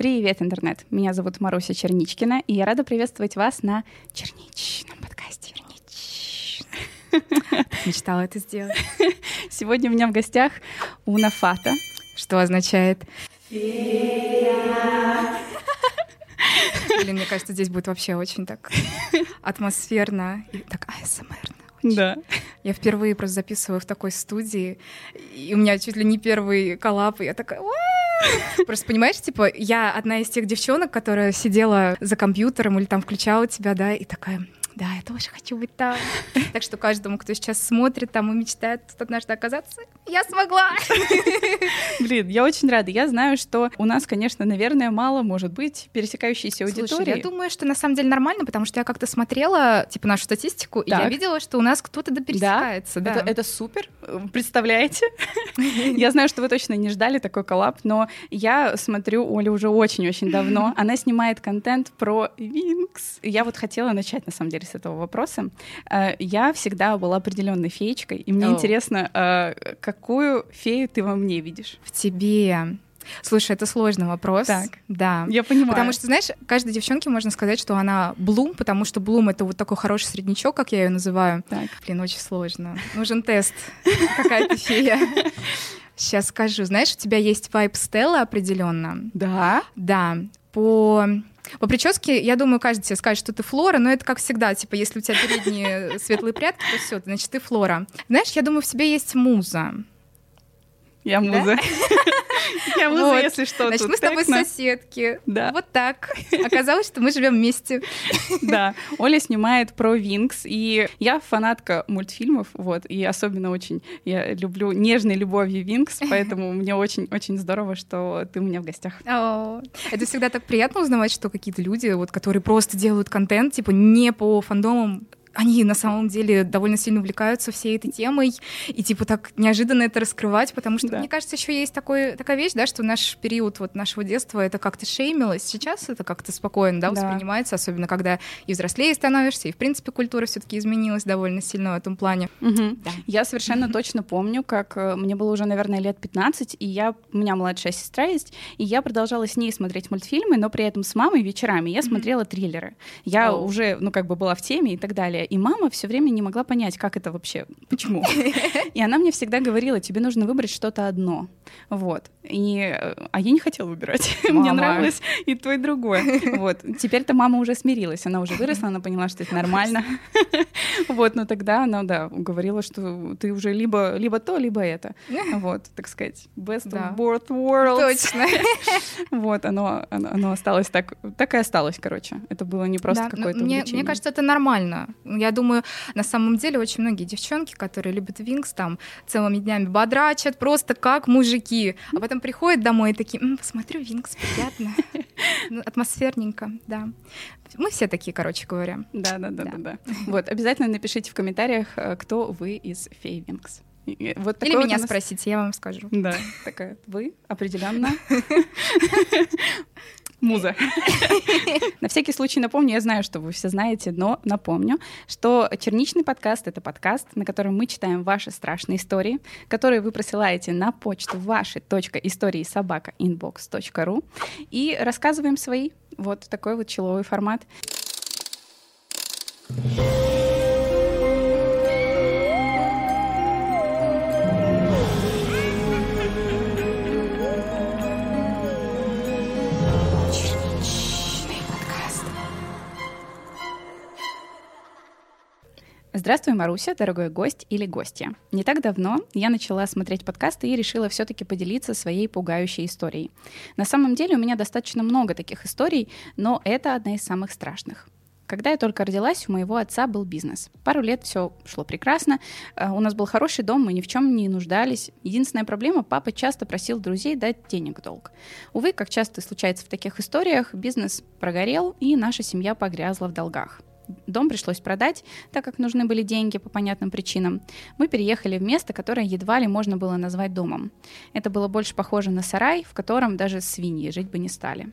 Привет, интернет! Меня зовут Маруся Черничкина, и я рада приветствовать вас на Черничном подкасте. Чернич. Мечтала это сделать. Сегодня у меня в гостях Уна Фата. Что означает? Блин, мне кажется, здесь будет вообще очень так атмосферно и так АСМРно. Да. Я впервые просто записываю в такой студии, и у меня чуть ли не первый коллап, и я такая... Просто понимаешь, типа, я одна из тех девчонок, которая сидела за компьютером или там включала тебя, да, и такая, да, я тоже хочу быть там. Так что каждому, кто сейчас смотрит там и мечтает тут однажды оказаться, я смогла. Блин, я очень рада. Я знаю, что у нас, конечно, наверное, мало может быть пересекающейся аудитории. Слушай, я думаю, что на самом деле нормально, потому что я как-то смотрела, типа, нашу статистику, так. и я видела, что у нас кто-то да пересекается. Да, да. Это, это супер. Представляете? Я знаю, что вы точно не ждали такой коллап, но я смотрю Олю уже очень-очень давно. Она снимает контент про Винкс. Я вот хотела начать, на самом деле, с этого вопроса. Э, я всегда была определенной феечкой, и мне oh. интересно, э, какую фею ты во мне видишь? В тебе. Слушай, это сложный вопрос. Так. Да. Я понимаю. Потому что, знаешь, каждой девчонке можно сказать, что она Блум, потому что Блум — это вот такой хороший среднячок, как я ее называю. Так. Блин, очень сложно. Нужен тест. Какая ты фея. Сейчас скажу. Знаешь, у тебя есть вайп Стелла определенно. Да? Да. По по прическе, я думаю, каждый тебе скажет, что ты Флора, но это как всегда, типа, если у тебя передние светлые прятки, то все, значит, ты Флора. Знаешь, я думаю, в себе есть муза. Я муза. Да? Я муза, вот. если что. Значит, мы с тобой Техно. соседки. Да. Вот так. Оказалось, что мы живем вместе. Да. Оля снимает про Винкс, и я фанатка мультфильмов, вот, и особенно очень я люблю нежной любовью Винкс, поэтому мне очень-очень здорово, что ты у меня в гостях. О, это всегда так приятно узнавать, что какие-то люди, вот, которые просто делают контент, типа, не по фандомам они на самом деле довольно сильно увлекаются всей этой темой, и типа так неожиданно это раскрывать, потому что, да. мне кажется, еще есть такой, такая вещь, да, что наш период вот нашего детства это как-то шеймилось, сейчас это как-то спокойно, да, воспринимается, да. особенно когда и взрослее становишься, и в принципе культура все-таки изменилась довольно сильно в этом плане. Угу. Да. Я совершенно угу. точно помню, как э, мне было уже, наверное, лет 15, и я, у меня младшая сестра есть, и я продолжала с ней смотреть мультфильмы, но при этом с мамой вечерами я смотрела триллеры. Я О. уже, ну, как бы была в теме и так далее далее. И мама все время не могла понять, как это вообще, почему. И она мне всегда говорила, тебе нужно выбрать что-то одно. Вот. И, э, а я не хотела выбирать. Мне нравилось и то, и другое. Вот. Теперь-то мама уже смирилась. Она уже выросла, она поняла, что это нормально. Вот. Но тогда она, да, говорила, что ты уже либо, либо то, либо это. Вот, так сказать. Best of both worlds. Точно. Вот, оно, оно, оно осталось так, так и осталось, короче. Это было не просто какое-то мне, мне кажется, это нормально. Я думаю, на самом деле очень многие девчонки, которые любят Винкс, там целыми днями бодрачат, просто как мужики. А потом приходят домой и такие, М, посмотрю Винкс, приятно. Ну, атмосферненько, да. Мы все такие, короче говоря. Да, да, да, да, да. Вот, обязательно напишите в комментариях, э, кто вы из Фей Винкс. Вот Или меня нас... спросите, я вам скажу. Да, такая, вы определенно Муза. На всякий случай напомню, я знаю, что вы все знаете, но напомню, что «Черничный подкаст» — это подкаст, на котором мы читаем ваши страшные истории, которые вы присылаете на почту ваши истории собака inbox.ru и рассказываем свои. Вот такой вот человый формат. Здравствуй, Маруся, дорогой гость или гостья. Не так давно я начала смотреть подкасты и решила все-таки поделиться своей пугающей историей. На самом деле у меня достаточно много таких историй, но это одна из самых страшных. Когда я только родилась, у моего отца был бизнес. Пару лет все шло прекрасно. Э, у нас был хороший дом, мы ни в чем не нуждались. Единственная проблема, папа часто просил друзей дать денег в долг. Увы, как часто случается в таких историях, бизнес прогорел, и наша семья погрязла в долгах дом пришлось продать, так как нужны были деньги по понятным причинам. Мы переехали в место, которое едва ли можно было назвать домом. Это было больше похоже на сарай, в котором даже свиньи жить бы не стали.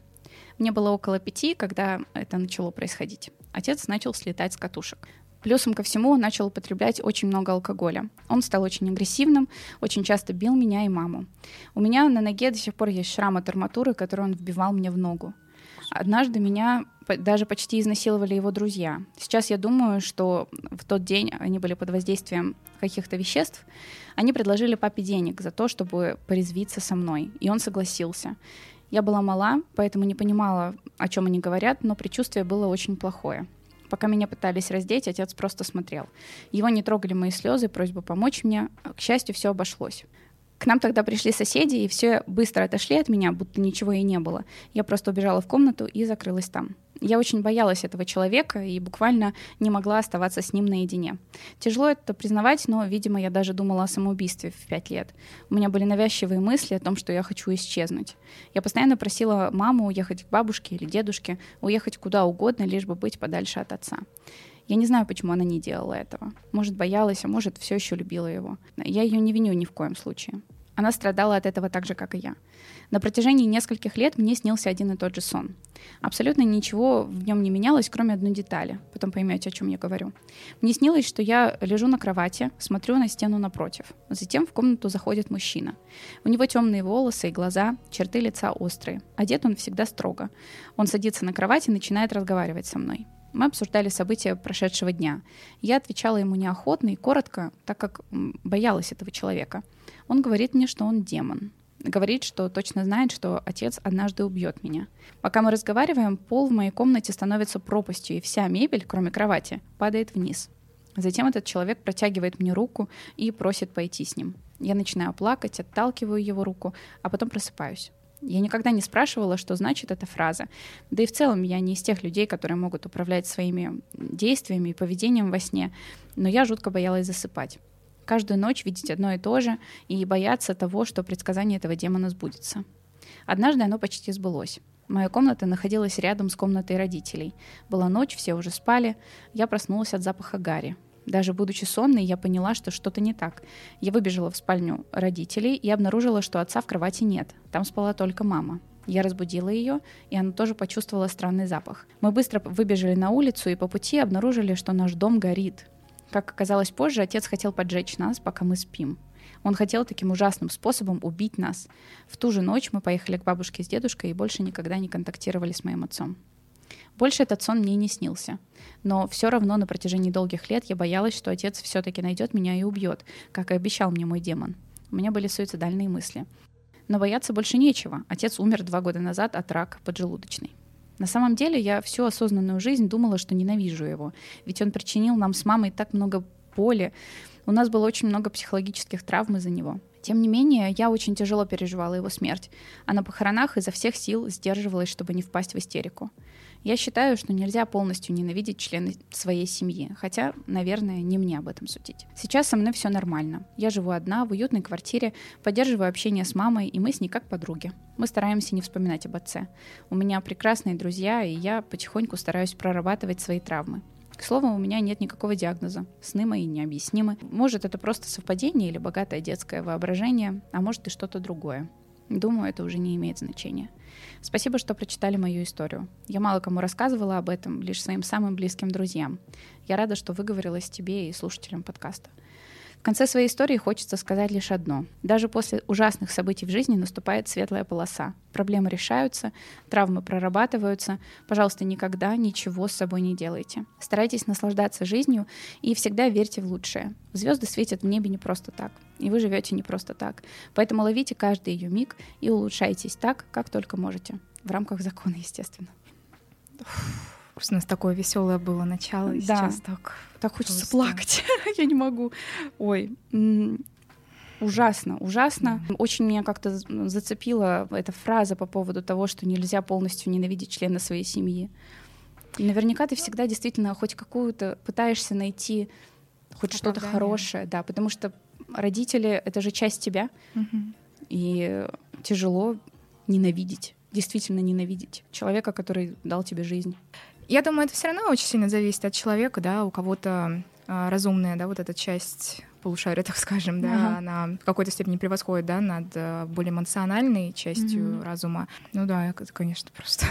Мне было около пяти, когда это начало происходить. Отец начал слетать с катушек Плюсом ко всему он начал употреблять очень много алкоголя. Он стал очень агрессивным, очень часто бил меня и маму. У меня на ноге до сих пор есть шрам от арматуры, который он вбивал мне в ногу. Однажды меня даже почти изнасиловали его друзья. Сейчас я думаю, что в тот день они были под воздействием каких-то веществ. Они предложили папе денег за то, чтобы порезвиться со мной, и он согласился. Я была мала, поэтому не понимала, о чем они говорят, но предчувствие было очень плохое. Пока меня пытались раздеть, отец просто смотрел. Его не трогали мои слезы, просьба помочь мне. К счастью, все обошлось. К нам тогда пришли соседи, и все быстро отошли от меня, будто ничего и не было. Я просто убежала в комнату и закрылась там. Я очень боялась этого человека и буквально не могла оставаться с ним наедине. Тяжело это признавать, но, видимо, я даже думала о самоубийстве в пять лет. У меня были навязчивые мысли о том, что я хочу исчезнуть. Я постоянно просила маму уехать к бабушке или дедушке, уехать куда угодно, лишь бы быть подальше от отца. Я не знаю, почему она не делала этого. Может, боялась, а может, все еще любила его. Я ее не виню ни в коем случае. Она страдала от этого так же, как и я. На протяжении нескольких лет мне снился один и тот же сон. Абсолютно ничего в нем не менялось, кроме одной детали. Потом поймете, о чем я говорю. Мне снилось, что я лежу на кровати, смотрю на стену напротив. Затем в комнату заходит мужчина. У него темные волосы и глаза, черты лица острые. Одет он всегда строго. Он садится на кровать и начинает разговаривать со мной. Мы обсуждали события прошедшего дня. Я отвечала ему неохотно и коротко, так как боялась этого человека. Он говорит мне, что он демон. Говорит, что точно знает, что отец однажды убьет меня. Пока мы разговариваем, пол в моей комнате становится пропастью, и вся мебель, кроме кровати, падает вниз. Затем этот человек протягивает мне руку и просит пойти с ним. Я начинаю плакать, отталкиваю его руку, а потом просыпаюсь. Я никогда не спрашивала, что значит эта фраза. Да и в целом я не из тех людей, которые могут управлять своими действиями и поведением во сне, но я жутко боялась засыпать. Каждую ночь видеть одно и то же и бояться того, что предсказание этого демона сбудется. Однажды оно почти сбылось. Моя комната находилась рядом с комнатой родителей. Была ночь, все уже спали. Я проснулась от запаха гари. Даже будучи сонной, я поняла, что что-то не так. Я выбежала в спальню родителей и обнаружила, что отца в кровати нет. Там спала только мама. Я разбудила ее, и она тоже почувствовала странный запах. Мы быстро выбежали на улицу и по пути обнаружили, что наш дом горит. Как оказалось позже, отец хотел поджечь нас, пока мы спим. Он хотел таким ужасным способом убить нас. В ту же ночь мы поехали к бабушке с дедушкой и больше никогда не контактировали с моим отцом. Больше этот сон мне не снился. Но все равно на протяжении долгих лет я боялась, что отец все-таки найдет меня и убьет, как и обещал мне мой демон. У меня были суицидальные мысли. Но бояться больше нечего. Отец умер два года назад от рака поджелудочной. На самом деле я всю осознанную жизнь думала, что ненавижу его. Ведь он причинил нам с мамой так много боли. У нас было очень много психологических травм из-за него. Тем не менее, я очень тяжело переживала его смерть, а на похоронах изо всех сил сдерживалась, чтобы не впасть в истерику. Я считаю, что нельзя полностью ненавидеть члены своей семьи, хотя, наверное, не мне об этом судить. Сейчас со мной все нормально. Я живу одна, в уютной квартире, поддерживаю общение с мамой, и мы с ней как подруги. Мы стараемся не вспоминать об отце. У меня прекрасные друзья, и я потихоньку стараюсь прорабатывать свои травмы. К слову, у меня нет никакого диагноза. Сны мои необъяснимы. Может, это просто совпадение или богатое детское воображение, а может и что-то другое. Думаю, это уже не имеет значения. Спасибо, что прочитали мою историю. Я мало кому рассказывала об этом, лишь своим самым близким друзьям. Я рада, что выговорилась тебе и слушателям подкаста. В конце своей истории хочется сказать лишь одно. Даже после ужасных событий в жизни наступает светлая полоса. Проблемы решаются, травмы прорабатываются. Пожалуйста, никогда ничего с собой не делайте. Старайтесь наслаждаться жизнью и всегда верьте в лучшее. Звезды светят в небе не просто так, и вы живете не просто так. Поэтому ловите каждый ее миг и улучшайтесь так, как только можете. В рамках закона, естественно. У нас такое веселое было начало, и да. сейчас так... Так хочется просто... плакать. Я не могу. Ой, Ужасно, ужасно. Mm-hmm. Очень меня как-то зацепила эта фраза по поводу того, что нельзя полностью ненавидеть члена своей семьи. Наверняка ты всегда действительно хоть какую-то пытаешься найти хоть что-то хорошее, да, потому что родители — это же часть тебя, mm-hmm. и тяжело ненавидеть, действительно ненавидеть человека, который дал тебе жизнь. Я думаю, это все равно очень сильно зависит от человека, да, у кого-то а, разумная, да, вот эта часть полушария, так скажем, да, ага. она в какой-то степени превосходит, да, над а, более эмоциональной частью mm-hmm. разума. Ну да, это, конечно, просто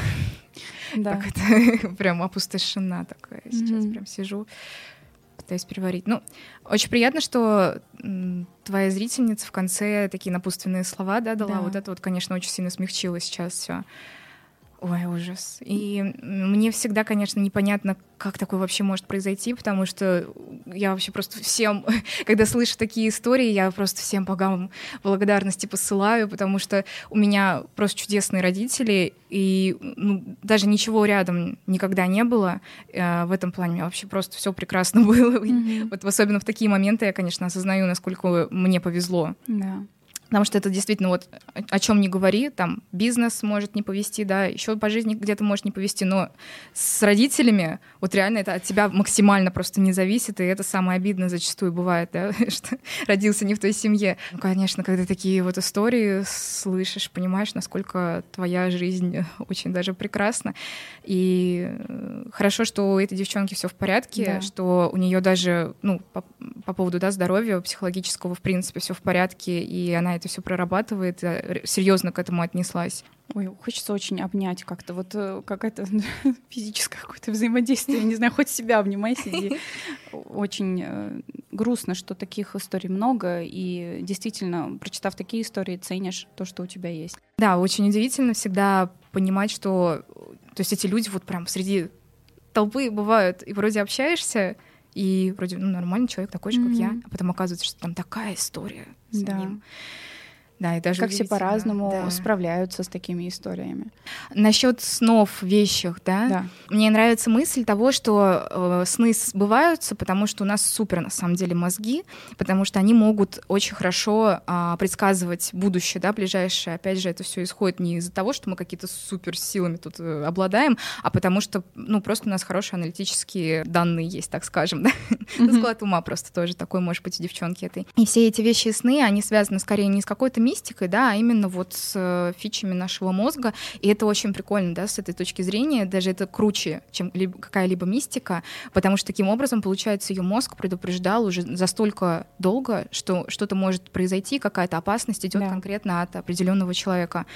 да. так это прям опустошена такая сейчас, прям сижу. пытаюсь переварить. Ну, очень приятно, что твоя зрительница в конце такие напутственные слова, да, дала. Да. Вот это вот, конечно, очень сильно смягчило сейчас все. Ой, ужас. И мне всегда, конечно, непонятно, как такое вообще может произойти, потому что я вообще просто всем, когда слышу такие истории, я просто всем богам благодарности посылаю, потому что у меня просто чудесные родители, и ну, даже ничего рядом никогда не было. Э, в этом плане вообще просто все прекрасно было. Mm-hmm. Вот особенно в такие моменты я, конечно, осознаю, насколько мне повезло. Да. Потому что это действительно вот о чем не говори, там бизнес может не повести, да, еще по жизни где-то может не повести, но с родителями вот реально это от тебя максимально просто не зависит, и это самое обидное зачастую бывает, да, что родился не в той семье. Ну, конечно, когда такие вот истории слышишь, понимаешь, насколько твоя жизнь очень даже прекрасна. И э, хорошо, что у этой девчонки все в порядке, да. что у нее даже, ну, по, по поводу, да, здоровья психологического, в принципе, все в порядке, и она это все прорабатывает, э, серьезно к этому отнеслась. Ой, хочется очень обнять как-то, вот э, какое-то физическое какое-то взаимодействие, не знаю, хоть себя обнимай, сиди. Очень э, грустно, что таких историй много, и действительно, прочитав такие истории, ценишь то, что у тебя есть. Да, очень удивительно всегда понимать, что то есть эти люди вот прям среди толпы бывают, и вроде общаешься, и вроде ну, нормальный человек, такой же, mm-hmm. как я, а потом оказывается, что там такая история с да. ним. Да, и даже как все по-разному да. справляются с такими историями. Насчет снов, вещах, да? Да. Мне нравится мысль того, что э, сны сбываются, потому что у нас супер на самом деле мозги, потому что они могут очень хорошо э, предсказывать будущее, да, ближайшее. Опять же, это все исходит не из-за того, что мы какие-то супер силами тут э, обладаем, а потому что, ну, просто у нас хорошие аналитические данные есть, так скажем, да. Mm-hmm. Склад ума просто тоже такой может быть у девчонки этой. И все эти вещи и сны, они связаны скорее не с какой-то мистикой, да, а именно вот с э, фичами нашего мозга. И это очень прикольно, да, с этой точки зрения. Даже это круче, чем какая-либо мистика, потому что таким образом, получается, ее мозг предупреждал уже за столько долго, что что-то может произойти, какая-то опасность идет да. конкретно от определенного человека.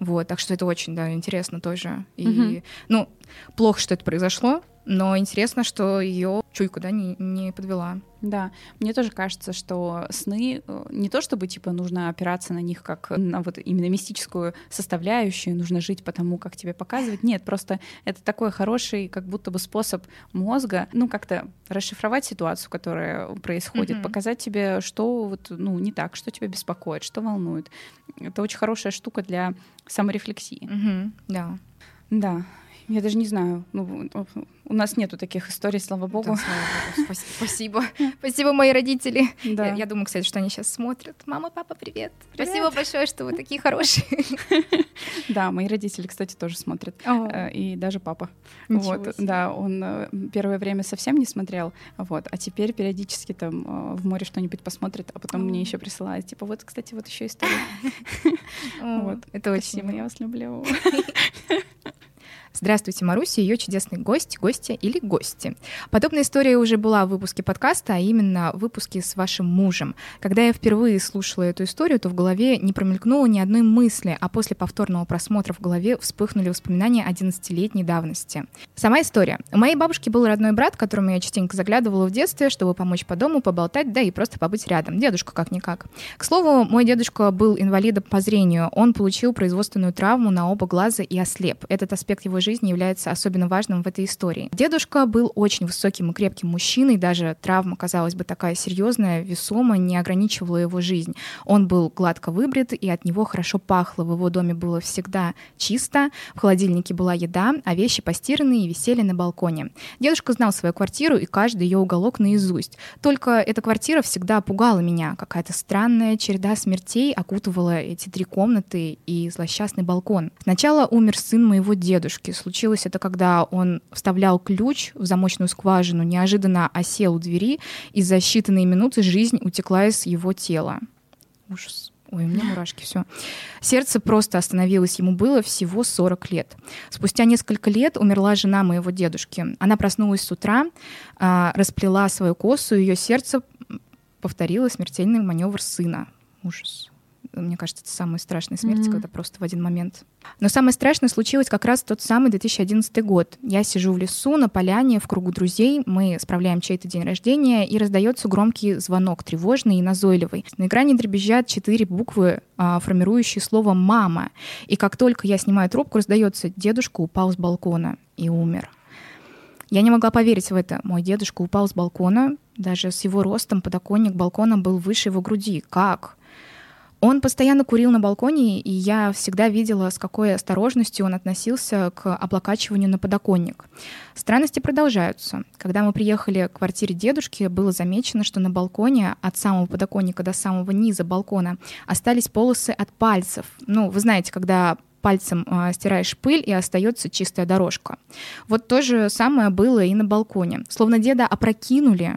Вот, так что это очень, да, интересно тоже. И, угу. ну, плохо, что это произошло, но интересно, что ее чуйка, да, не, не подвела. Да, мне тоже кажется, что сны э, не то чтобы типа нужно опираться на них как на вот именно мистическую составляющую, нужно жить по тому, как тебе показывать. Нет, просто это такой хороший, как будто бы способ мозга, ну как-то расшифровать ситуацию, которая происходит, mm-hmm. показать тебе, что вот ну не так, что тебя беспокоит, что волнует. Это очень хорошая штука для саморефлексии. Mm-hmm. Да. Да. Я даже не знаю. Ну, у нас нету таких историй, слава богу. Да, слава богу. Спасибо. Спасибо, мои родители. Да. Я, я думаю, кстати, что они сейчас смотрят. Мама, папа, привет. привет. Спасибо большое, что вы такие хорошие. Да, мои родители, кстати, тоже смотрят. О. И даже папа. Ничего вот, себе. да, он э, первое время совсем не смотрел, вот, а теперь периодически там э, в море что-нибудь посмотрит, а потом О. мне еще присылает, типа, вот, кстати, вот еще история. Вот, это очень. Я вас люблю. Здравствуйте, Маруся, ее чудесный гость, гостья или гости. Подобная история уже была в выпуске подкаста, а именно в выпуске с вашим мужем. Когда я впервые слушала эту историю, то в голове не промелькнуло ни одной мысли, а после повторного просмотра в голове вспыхнули воспоминания 11-летней давности. Сама история. У моей бабушки был родной брат, которому я частенько заглядывала в детстве, чтобы помочь по дому, поболтать, да и просто побыть рядом. Дедушка как-никак. К слову, мой дедушка был инвалидом по зрению. Он получил производственную травму на оба глаза и ослеп. Этот аспект его жизни является особенно важным в этой истории. Дедушка был очень высоким и крепким мужчиной, даже травма, казалось бы, такая серьезная, весомая, не ограничивала его жизнь. Он был гладко выбрит, и от него хорошо пахло. В его доме было всегда чисто, в холодильнике была еда, а вещи постиранные и висели на балконе. Дедушка знал свою квартиру и каждый ее уголок наизусть. Только эта квартира всегда пугала меня. Какая-то странная череда смертей окутывала эти три комнаты и злосчастный балкон. Сначала умер сын моего дедушки, Случилось это, когда он вставлял ключ в замочную скважину, неожиданно осел у двери, и за считанные минуты жизнь утекла из его тела. Ужас. Ой, у меня мурашки, все. Сердце просто остановилось, ему было всего 40 лет. Спустя несколько лет умерла жена моего дедушки. Она проснулась с утра, а, расплела свою косу, ее сердце повторило смертельный маневр сына. Ужас. Мне кажется, это самая страшная смерть, mm-hmm. когда просто в один момент. Но самое страшное случилось как раз тот самый 2011 год. Я сижу в лесу на поляне в кругу друзей, мы справляем чей-то день рождения, и раздается громкий звонок, тревожный и назойливый. На экране дребезжат четыре буквы, а, формирующие слово «мама». И как только я снимаю трубку, раздается «дедушка упал с балкона и умер». Я не могла поверить в это. Мой дедушка упал с балкона, даже с его ростом подоконник балкона был выше его груди. Как? Он постоянно курил на балконе, и я всегда видела, с какой осторожностью он относился к облокачиванию на подоконник. Странности продолжаются. Когда мы приехали к квартире дедушки, было замечено, что на балконе от самого подоконника до самого низа балкона остались полосы от пальцев. Ну, вы знаете, когда пальцем э, стираешь пыль и остается чистая дорожка. Вот то же самое было и на балконе. Словно деда опрокинули,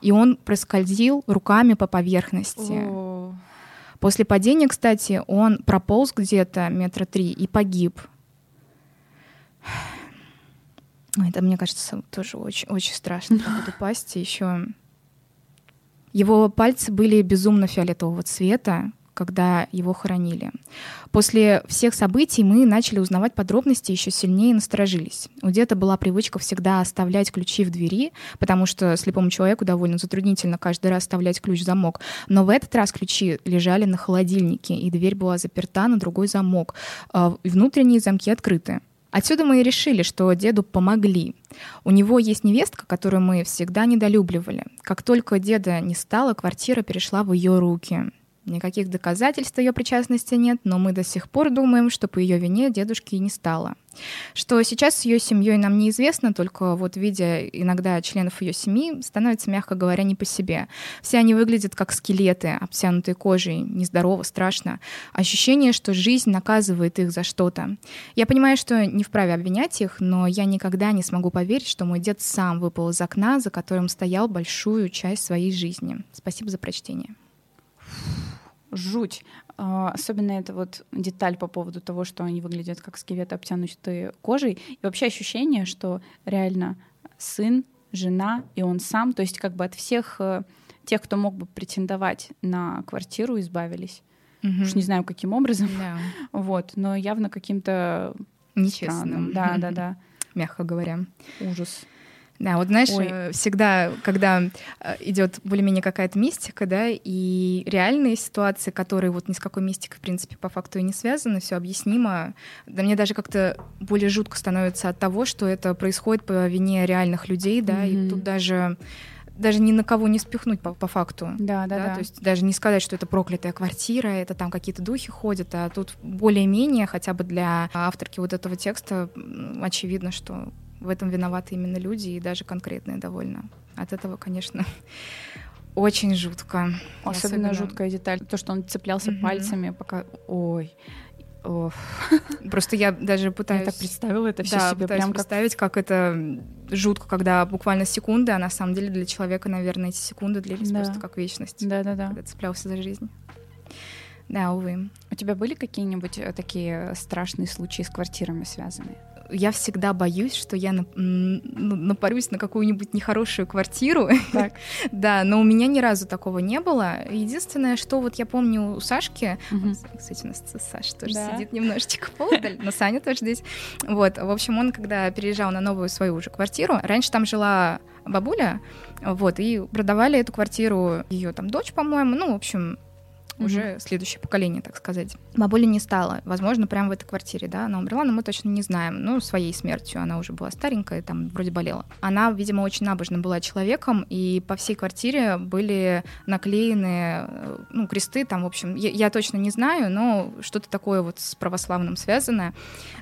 и он проскользил руками по поверхности. О. После падения, кстати, он прополз где-то метра три и погиб. Это, мне кажется, тоже очень, очень страшно, так вот упасть. Еще его пальцы были безумно фиолетового цвета, когда его хоронили. После всех событий мы начали узнавать подробности, еще сильнее насторожились. У деда была привычка всегда оставлять ключи в двери, потому что слепому человеку довольно затруднительно каждый раз оставлять ключ в замок. Но в этот раз ключи лежали на холодильнике, и дверь была заперта на другой замок. А, внутренние замки открыты. Отсюда мы и решили, что деду помогли. У него есть невестка, которую мы всегда недолюбливали. Как только деда не стало, квартира перешла в ее руки. Никаких доказательств ее причастности нет, но мы до сих пор думаем, что по ее вине дедушки не стало. Что сейчас с ее семьей нам неизвестно, только вот видя иногда членов ее семьи, становится, мягко говоря, не по себе. Все они выглядят как скелеты, обтянутые кожей, нездорово, страшно. Ощущение, что жизнь наказывает их за что-то. Я понимаю, что не вправе обвинять их, но я никогда не смогу поверить, что мой дед сам выпал из окна, за которым стоял большую часть своей жизни. Спасибо за прочтение жуть. А, особенно это вот деталь по поводу того, что они выглядят как скелеты, обтянутые кожей. И вообще ощущение, что реально сын, жена и он сам, то есть как бы от всех э, тех, кто мог бы претендовать на квартиру, избавились. Угу. Уж не знаю, каким образом. Да. Вот, но явно каким-то нечестным. Да, да, да. Мягко говоря. Ужас. Да, вот знаешь, Ой. Э, всегда, когда э, идет более-менее какая-то мистика, да, и реальные ситуации, которые вот ни с какой мистикой, в принципе, по факту и не связаны, все объяснимо. Да мне даже как-то более жутко становится от того, что это происходит по вине реальных людей, да, mm-hmm. и тут даже даже ни на кого не спихнуть по, по факту. Да, да, да, То есть даже не сказать, что это проклятая квартира, это там какие-то духи ходят, а тут более-менее, хотя бы для авторки вот этого текста, очевидно, что в этом виноваты именно люди и даже конкретные довольно. От этого, конечно, очень жутко. Особенно, Особенно жуткая деталь, то, что он цеплялся mm-hmm. пальцами, пока... Ой, Оф. Просто я даже пытаюсь... Я так представила это все да, себе. Прям как... представить, как это жутко, когда буквально секунды, а на самом деле для человека, наверное, эти секунды длились да. просто как вечность. Да-да-да. Когда цеплялся за жизнь. Да, увы. У тебя были какие-нибудь э, такие страшные случаи с квартирами связанные? Я всегда боюсь, что я напарюсь на какую-нибудь нехорошую квартиру. Да, но у меня ни разу такого не было. Единственное, что вот я помню у Сашки, кстати, у нас Саша тоже сидит немножечко поодаль, но Саня тоже здесь. Вот, в общем, он, когда переезжал на новую свою уже квартиру, раньше там жила бабуля, вот, и продавали эту квартиру ее там дочь, по-моему, ну, в общем, mm-hmm. уже следующее поколение, так сказать. Бабули не стало, возможно, прямо в этой квартире, да, она умерла, но мы точно не знаем. Ну, своей смертью, она уже была старенькая, там вроде болела. Она, видимо, очень набожно была человеком, и по всей квартире были наклеены, э, ну, кресты, там, в общем, я, я точно не знаю, но что-то такое вот с православным связанное.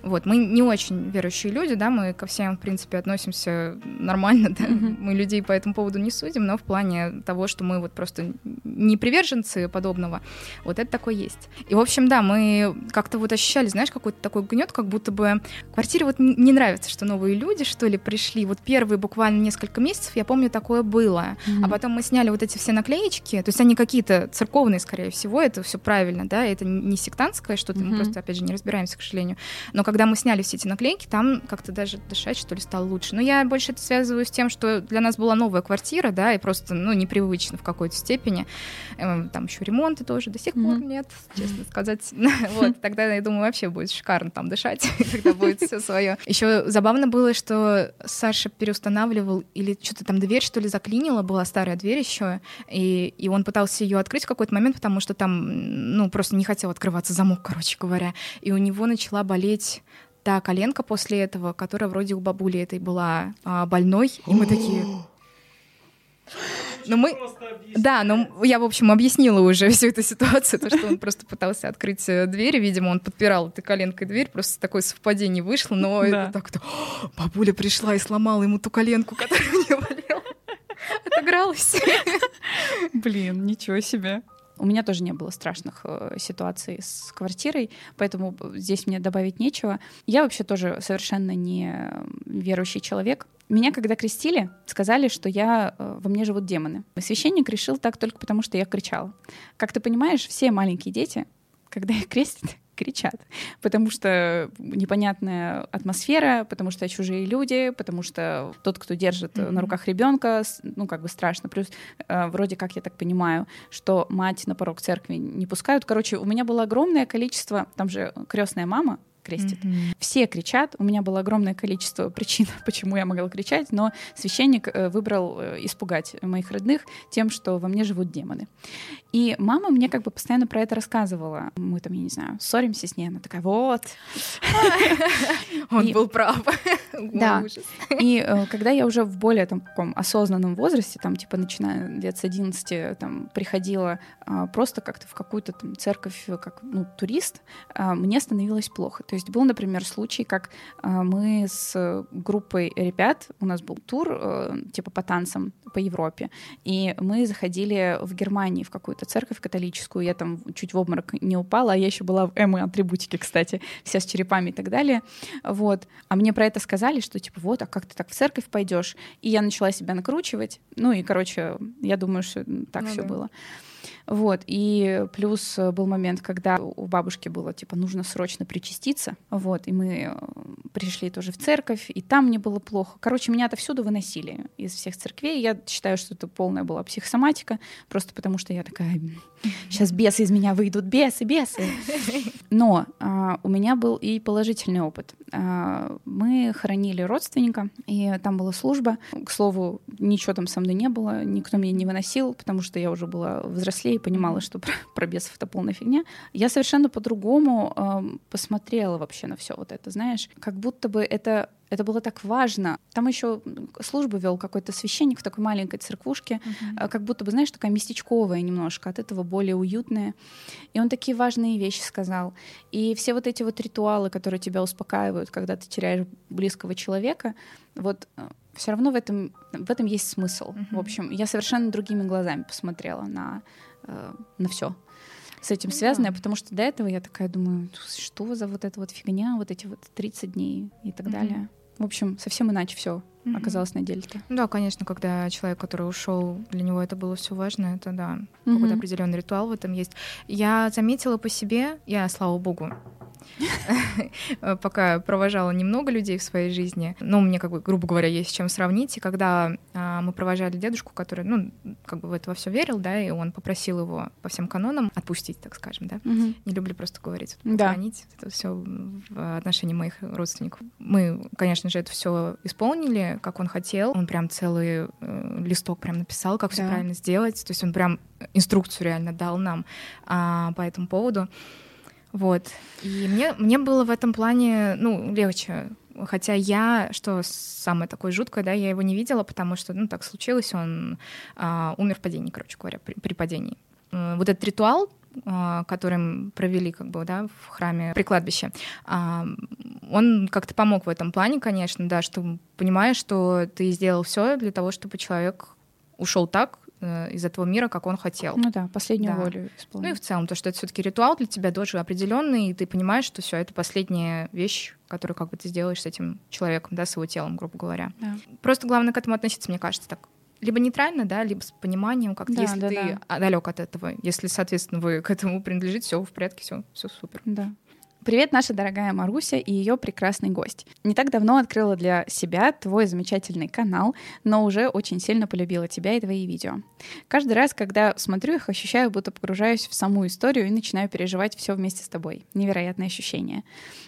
Вот, мы не очень верующие люди, да, мы ко всем, в принципе, относимся нормально, да, mm-hmm. мы людей по этому поводу не судим, но в плане того, что мы вот просто не приверженцы подобного, вот это такое есть. И, в общем, да, мы как-то вот ощущали, знаешь, какой-то такой гнет, как будто бы квартире вот не нравится, что новые люди, что ли, пришли. Вот первые буквально несколько месяцев, я помню, такое было. Mm-hmm. А потом мы сняли вот эти все наклеечки, то есть они какие-то церковные, скорее всего, это все правильно, да, это не сектантское что-то, mm-hmm. мы просто, опять же, не разбираемся, к сожалению. Но когда мы сняли все эти наклейки, там как-то даже дышать, что ли, стало лучше. Но я больше это связываю с тем, что для нас была новая квартира, да, и просто, ну, непривычно в какой-то степени. Эм, там еще ремонты тоже до сих пор нет, честно сказать. Вот, тогда, я думаю, вообще будет шикарно там дышать, когда будет все свое. Еще забавно было, что Саша переустанавливал или что-то там дверь, что ли, заклинила, была старая дверь еще, и, и он пытался ее открыть в какой-то момент, потому что там, ну, просто не хотел открываться замок, короче говоря. И у него начала болеть та коленка после этого, которая вроде у бабули этой была а, больной, и мы такие... Но мы... Да, но я, в общем, объяснила уже всю эту ситуацию, то, что он просто пытался открыть э, дверь, видимо, он подпирал этой коленкой дверь, просто такое совпадение вышло, но да. это так-то... Бабуля пришла и сломала ему ту коленку, которая у него болела. Отыгралась. Блин, ничего себе. У меня тоже не было страшных э, ситуаций с квартирой, поэтому здесь мне добавить нечего. Я вообще тоже совершенно не верующий человек. Меня, когда крестили, сказали, что я, э, во мне живут демоны. Священник решил так только потому, что я кричала. Как ты понимаешь, все маленькие дети, когда их крестят, кричат, потому что непонятная атмосфера, потому что чужие люди, потому что тот, кто держит mm-hmm. на руках ребенка, ну как бы страшно. Плюс э, вроде как я так понимаю, что мать на порог церкви не пускают. Короче, у меня было огромное количество, там же крестная мама, крестит. Mm-hmm. Все кричат. У меня было огромное количество причин, почему я могла кричать, но священник э, выбрал э, испугать моих родных тем, что во мне живут демоны. И мама мне как бы постоянно про это рассказывала. Мы там, я не знаю, ссоримся с ней, она такая, вот. Он был прав. Да. И э, когда я уже в более там таком осознанном возрасте, там типа начиная лет с 11, там приходила а, просто как-то в какую-то там церковь, как ну, турист, а, мне становилось плохо. То есть был, например, случай, как а, мы с группой ребят, у нас был тур э, типа по танцам по Европе, и мы заходили в Германии в какую-то церковь католическую, я там чуть в обморок не упала, а я еще была в эмо-атрибутике, кстати, вся с черепами и так далее, вот. А мне про это сказали, что типа вот, а как ты так в церковь пойдешь? И я начала себя накручивать, ну и, короче, я думаю, что так ну, все да. было. Вот. И плюс э, был момент, когда у бабушки было, типа, нужно срочно причаститься. Вот. И мы э, пришли тоже в церковь, и там мне было плохо. Короче, меня отовсюду выносили из всех церквей. Я считаю, что это полная была психосоматика, просто потому что я такая, сейчас бесы из меня выйдут, бесы, бесы. Но а, у меня был и положительный опыт. А, мы хоронили родственника, и там была служба. К слову, ничего там со мной не было, никто меня не выносил, потому что я уже была взрослее понимала, что про, про бесов это полная фигня. Я совершенно по-другому э, посмотрела вообще на все вот это, знаешь, как будто бы это это было так важно. Там еще службу вел какой-то священник в такой маленькой церквушке, uh-huh. как будто бы, знаешь, такая местечковая немножко, от этого более уютная. И он такие важные вещи сказал. И все вот эти вот ритуалы, которые тебя успокаивают, когда ты теряешь близкого человека, вот э, все равно в этом, в этом есть смысл. Uh-huh. В общем, я совершенно другими глазами посмотрела на, э, на все с этим связанное, потому что до этого я такая думаю, что за вот эта вот фигня, вот эти вот 30 дней и так mm-hmm. далее. В общем, совсем иначе все mm-hmm. оказалось на деле-то. Да, конечно, когда человек, который ушел, для него это было все важно, это да, mm-hmm. какой-то определенный ритуал в этом есть. Я заметила по себе, я, слава богу, пока провожала немного людей в своей жизни. Но мне, как бы, грубо говоря, есть с чем сравнить. И когда а, мы провожали дедушку, который, ну, как бы в это все верил, да, и он попросил его по всем канонам отпустить, так скажем, да. Не люблю просто говорить, звонить. Это все в отношении моих родственников. Мы, конечно же, это все исполнили, как он хотел. Он прям целый э, листок прям написал, как все правильно сделать. То есть он прям инструкцию реально дал нам а, по этому поводу. Вот. И мне, мне было в этом плане, ну, легче. Хотя я, что самое такое жуткое, да, я его не видела, потому что, ну, так случилось, он а, умер в падении, короче говоря, при, при падении. Вот этот ритуал, а, которым провели как бы, да, в храме при кладбище, а, он как-то помог в этом плане, конечно, да, что понимаешь, что ты сделал все для того, чтобы человек ушел так, из этого мира, как он хотел. Ну да, последнюю да. волю исполнил. Ну и в целом, то, что это все-таки ритуал для тебя тоже определенный, и ты понимаешь, что все это последняя вещь, которую как бы ты сделаешь с этим человеком, да, с его телом, грубо говоря. Да. Просто главное к этому относиться, мне кажется, так либо нейтрально, да, либо с пониманием, как да, если да, ты да. далек от этого, если, соответственно, вы к этому принадлежите, все в порядке, все, все супер. Да. Привет, наша дорогая Маруся и ее прекрасный гость. Не так давно открыла для себя твой замечательный канал, но уже очень сильно полюбила тебя и твои видео. Каждый раз, когда смотрю их, ощущаю, будто погружаюсь в саму историю и начинаю переживать все вместе с тобой. Невероятное ощущение.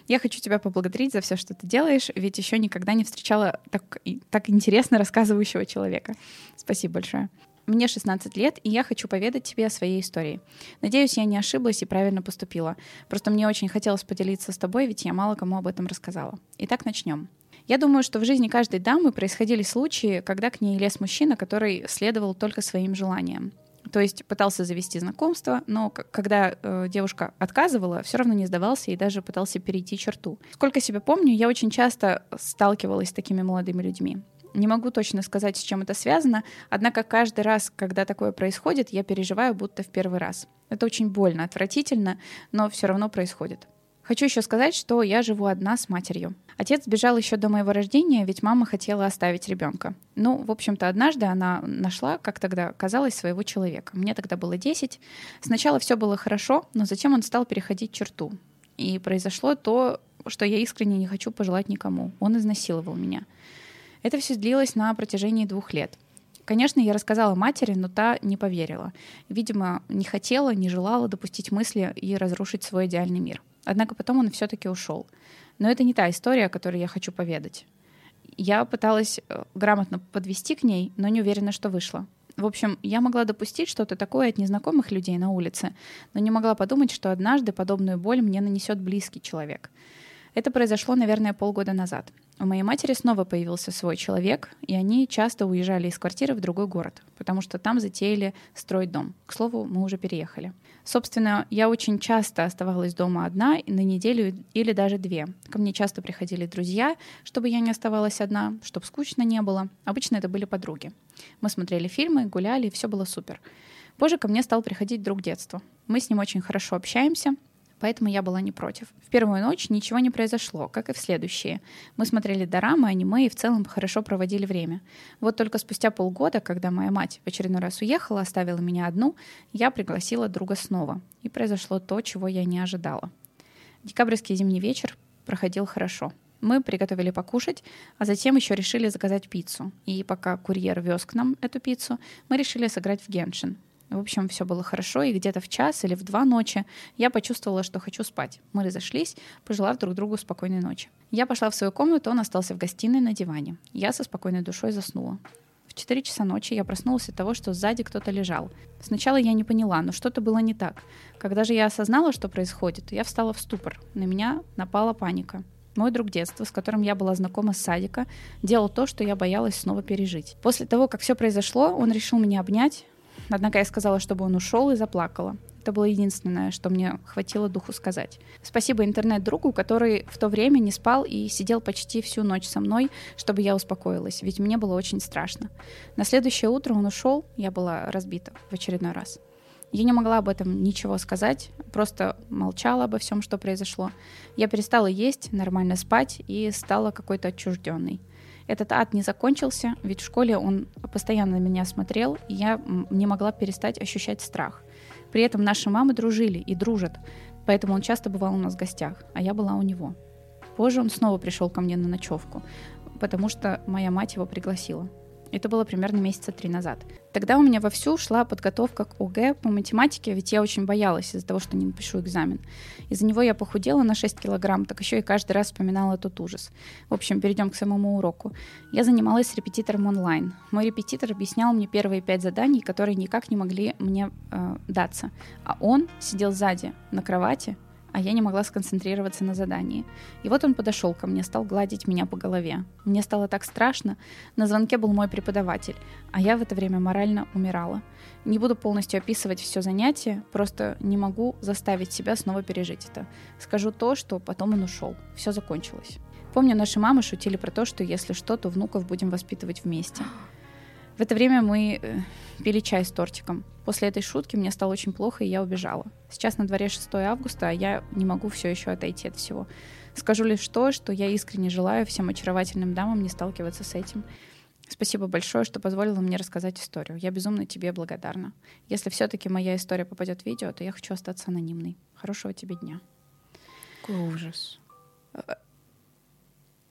Я хочу тебя поблагодарить за все, что ты делаешь, ведь еще никогда не встречала так, так интересно рассказывающего человека. Спасибо большое. Мне 16 лет, и я хочу поведать тебе о своей истории. Надеюсь, я не ошиблась и правильно поступила. Просто мне очень хотелось поделиться с тобой, ведь я мало кому об этом рассказала. Итак, начнем. Я думаю, что в жизни каждой дамы происходили случаи, когда к ней лез мужчина, который следовал только своим желаниям. То есть пытался завести знакомство, но когда э, девушка отказывала, все равно не сдавался и даже пытался перейти черту. Сколько себя помню, я очень часто сталкивалась с такими молодыми людьми. Не могу точно сказать, с чем это связано, однако каждый раз, когда такое происходит, я переживаю будто в первый раз. Это очень больно, отвратительно, но все равно происходит. Хочу еще сказать, что я живу одна с матерью. Отец сбежал еще до моего рождения, ведь мама хотела оставить ребенка. Ну, в общем-то, однажды она нашла, как тогда казалось, своего человека. Мне тогда было 10. Сначала все было хорошо, но затем он стал переходить черту. И произошло то, что я искренне не хочу пожелать никому. Он изнасиловал меня. Это все длилось на протяжении двух лет. Конечно, я рассказала матери, но та не поверила. Видимо, не хотела, не желала допустить мысли и разрушить свой идеальный мир. Однако потом он все-таки ушел. Но это не та история, о которой я хочу поведать. Я пыталась э, грамотно подвести к ней, но не уверена, что вышло. В общем, я могла допустить что-то такое от незнакомых людей на улице, но не могла подумать, что однажды подобную боль мне нанесет близкий человек. Это произошло, наверное, полгода назад. У моей матери снова появился свой человек, и они часто уезжали из квартиры в другой город, потому что там затеяли строить дом. К слову, мы уже переехали. Собственно, я очень часто оставалась дома одна на неделю или даже две. Ко мне часто приходили друзья, чтобы я не оставалась одна, чтобы скучно не было. Обычно это были подруги. Мы смотрели фильмы, гуляли, и все было супер. Позже ко мне стал приходить друг детства. Мы с ним очень хорошо общаемся, поэтому я была не против. В первую ночь ничего не произошло, как и в следующие. Мы смотрели дорамы, аниме и в целом хорошо проводили время. Вот только спустя полгода, когда моя мать в очередной раз уехала, оставила меня одну, я пригласила друга снова. И произошло то, чего я не ожидала. Декабрьский зимний вечер проходил хорошо. Мы приготовили покушать, а затем еще решили заказать пиццу. И пока курьер вез к нам эту пиццу, мы решили сыграть в геншин. В общем, все было хорошо, и где-то в час или в два ночи я почувствовала, что хочу спать. Мы разошлись, пожелав друг другу спокойной ночи. Я пошла в свою комнату, он остался в гостиной на диване. Я со спокойной душой заснула. В 4 часа ночи я проснулась от того, что сзади кто-то лежал. Сначала я не поняла, но что-то было не так. Когда же я осознала, что происходит, я встала в ступор. На меня напала паника. Мой друг детства, с которым я была знакома с садика, делал то, что я боялась снова пережить. После того, как все произошло, он решил меня обнять, Однако я сказала, чтобы он ушел и заплакала. Это было единственное, что мне хватило духу сказать. Спасибо интернет-другу, который в то время не спал и сидел почти всю ночь со мной, чтобы я успокоилась, ведь мне было очень страшно. На следующее утро он ушел, я была разбита в очередной раз. Я не могла об этом ничего сказать, просто молчала обо всем, что произошло. Я перестала есть, нормально спать и стала какой-то отчужденной. Этот ад не закончился, ведь в школе он постоянно на меня смотрел, и я не могла перестать ощущать страх. При этом наши мамы дружили и дружат, поэтому он часто бывал у нас в гостях, а я была у него. Позже он снова пришел ко мне на ночевку, потому что моя мать его пригласила. Это было примерно месяца три назад. Тогда у меня вовсю шла подготовка к ОГЭ по математике, ведь я очень боялась из-за того, что не напишу экзамен. Из-за него я похудела на 6 килограмм, так еще и каждый раз вспоминала тот ужас. В общем, перейдем к самому уроку. Я занималась с репетитором онлайн. Мой репетитор объяснял мне первые пять заданий, которые никак не могли мне э, даться. А он сидел сзади, на кровати, а я не могла сконцентрироваться на задании. И вот он подошел ко мне, стал гладить меня по голове. Мне стало так страшно. На звонке был мой преподаватель, а я в это время морально умирала. Не буду полностью описывать все занятие, просто не могу заставить себя снова пережить это. Скажу то, что потом он ушел. Все закончилось. Помню, наши мамы шутили про то, что если что, то внуков будем воспитывать вместе. В это время мы э, пили чай с тортиком. После этой шутки мне стало очень плохо, и я убежала. Сейчас на дворе 6 августа, а я не могу все еще отойти от всего. Скажу лишь то, что я искренне желаю всем очаровательным дамам не сталкиваться с этим. Спасибо большое, что позволила мне рассказать историю. Я безумно тебе благодарна. Если все-таки моя история попадет в видео, то я хочу остаться анонимной. Хорошего тебе дня. Какой ужас.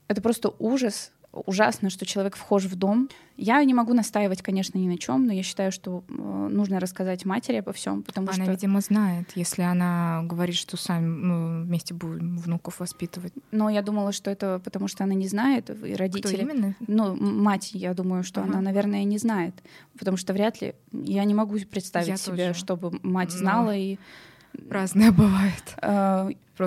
Это просто ужас, ужасно, что человек вхож в дом. Я не могу настаивать, конечно, ни на чем, но я считаю, что э, нужно рассказать матери обо всем, потому она, что... видимо, знает, если она говорит, что сами ну, вместе будем внуков воспитывать. Но я думала, что это потому, что она не знает, и родители... Кто именно? Ну, мать, я думаю, что Ага. она, наверное, не знает, потому что вряд ли... Я не могу представить Я себе, тоже. чтобы мать знала и... Разное бывает.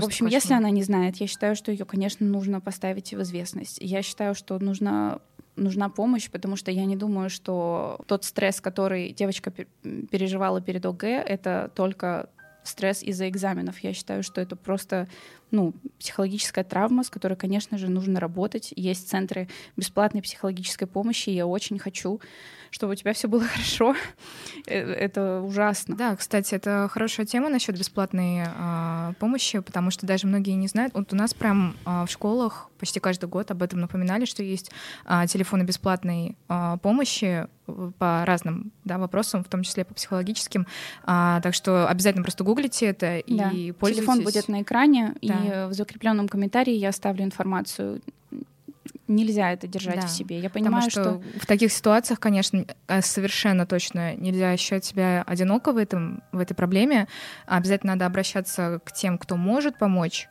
Просто в общем, если кошмар. она не знает, я считаю, что ее, конечно, нужно поставить в известность. Я считаю, что нужна нужна помощь, потому что я не думаю, что тот стресс, который девочка пе- переживала перед ОГЭ, это только стресс из-за экзаменов. Я считаю, что это просто ну, психологическая травма, с которой, конечно же, нужно работать. Есть центры бесплатной психологической помощи, я очень хочу, чтобы у тебя все было хорошо. Э, Это ужасно. Да, кстати, это хорошая тема насчет бесплатной а, помощи, потому что даже многие не знают. Вот у нас прям а, в школах почти каждый год об этом напоминали, что есть а, телефоны бесплатной а, помощи по разным да, вопросам, в том числе по психологическим. А, так что обязательно просто гуглите это и Да. пользуйтесь. Телефон будет на экране, и Да. э, в закрепленном комментарии я оставлю информацию. Нельзя это держать Да, в себе. Я Потому понимаю, что, что в таких ситуациях, конечно, э, совершенно точно нельзя ощущать себя одиноко в, этом, в этой проблеме. Обязательно надо обращаться к тем, кто может помочь.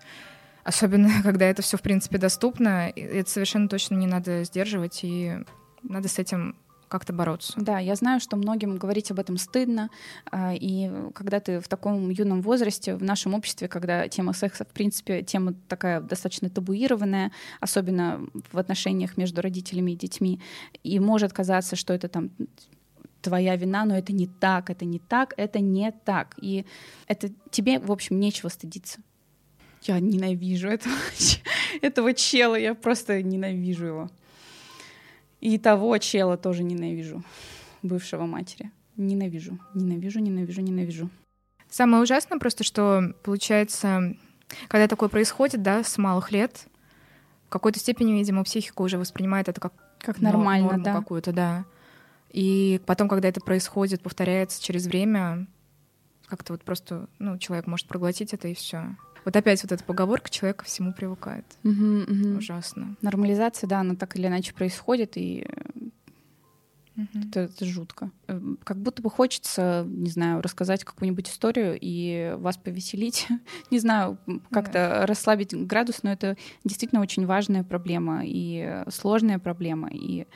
Особенно, когда это все, в принципе, доступно. Это совершенно точно не надо сдерживать, и надо с этим как-то бороться. Да, я знаю, что многим говорить об этом стыдно, а, и когда ты в таком юном возрасте, в нашем обществе, когда тема секса, в принципе, тема такая достаточно табуированная, особенно в отношениях между родителями и детьми, и может казаться, что это там твоя вина, но это не так, это не так, это не так. И это тебе, в общем, нечего стыдиться. Я ненавижу этого, этого чела, я просто ненавижу его. И того чела тоже ненавижу, бывшего матери. Ненавижу, ненавижу, ненавижу, ненавижу. Самое ужасное просто, что получается, когда такое происходит, да, с малых лет, в какой-то степени, видимо, психика уже воспринимает это как Как но- нормально, норму да. какую-то, да. И потом, когда это происходит, повторяется через время, как-то вот просто, ну, человек может проглотить это и все. Вот опять вот эта поговорка «человек ко всему привыкает». Мгм, мгм. Ужасно. Нормализация, да, она так или иначе происходит, и Мгм. это, это жутко. Э, Как будто бы хочется, не знаю, рассказать какую-нибудь историю и вас повеселить. Не знаю, как-то расслабить градус, но это действительно очень важная проблема и э, сложная проблема. И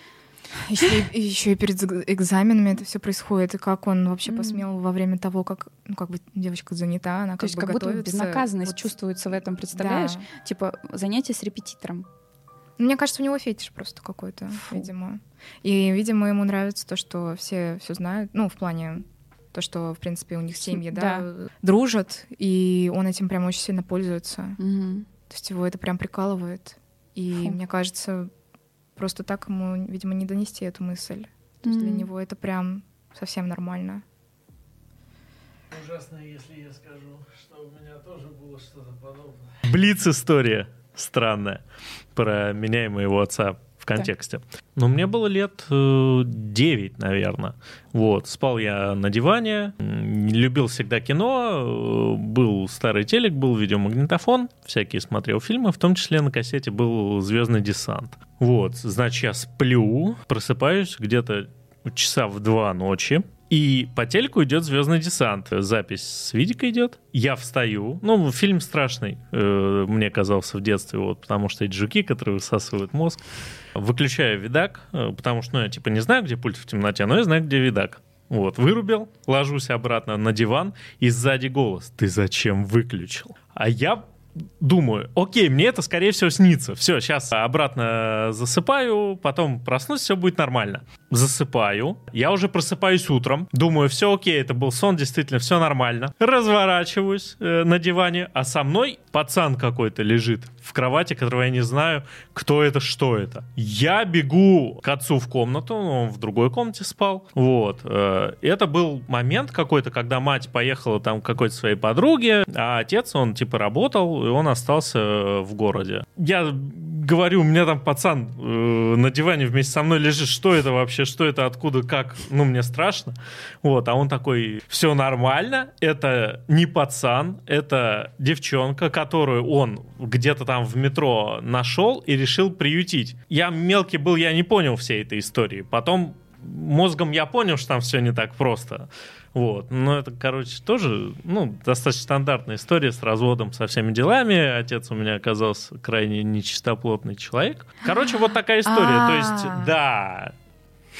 Еще, и, еще и перед экзаменами это все происходит. И как он вообще посмел во время того, как, ну, как бы девочка занята, она то как есть бы как будто готовится. безнаказанность Вот, чувствуется в этом, представляешь? да. Типа занятие с репетитором. Ну, Мне кажется, у него фетиш просто какой-то, Фу. видимо. И, видимо, ему нравится то, что все все знают. Ну, в плане то, что, в принципе, у них семьи, да, дружат, и он этим прям очень сильно пользуется. Мгм. То есть его это прям прикалывает. И Фу. мне кажется, просто так ему, видимо, не донести эту мысль. То есть для него это прям совсем нормально. Ужасно, если я скажу, что у меня тоже было что-то подобное. Блиц-история странная про меня и моего отца контексте. Но мне было лет э, 9, наверное. Вот, спал я на диване, любил всегда кино, э, был старый телек, был видеомагнитофон, всякие смотрел фильмы, в том числе на кассете был «Звездный десант». Вот, значит, я сплю, просыпаюсь где-то часа в два ночи, и по телеку идет Звездный десант. Запись с видика идет. Я встаю. Ну, фильм страшный, э, мне казался в детстве, вот, потому что эти жуки, которые высасывают мозг. Выключаю видак, э, потому что, ну, я типа не знаю, где пульт в темноте, но я знаю, где видак. Вот, вырубил, ложусь обратно на диван, и сзади голос. Ты зачем выключил? А я думаю, окей, мне это, скорее всего, снится. Все, сейчас обратно засыпаю, потом проснусь, все будет нормально. Засыпаю. Я уже просыпаюсь утром. Думаю, все окей, это был сон, действительно, все нормально. Разворачиваюсь э, на диване, а со мной пацан какой-то лежит в кровати, которого я не знаю, кто это, что это. Я бегу к отцу в комнату, он в другой комнате спал. Вот. э, Это был момент какой-то, когда мать поехала там к какой-то своей подруге, а отец, он типа работал, и он остался э, в городе. Я говорю, у меня там пацан э, на диване вместе со мной лежит, что это вообще, что это, откуда, как, ну, мне страшно. Вот, а он такой, все нормально, это не пацан, это девчонка, которую он где-то там в метро нашел и решил приютить. Я мелкий был, я не понял всей этой истории. Потом мозгом я понял, что там все не так просто. Вот. Но это, короче, тоже ну, достаточно стандартная история с разводом, со всеми делами. Отец у меня оказался крайне нечистоплотный человек. Короче, вот такая история. То есть, А. да,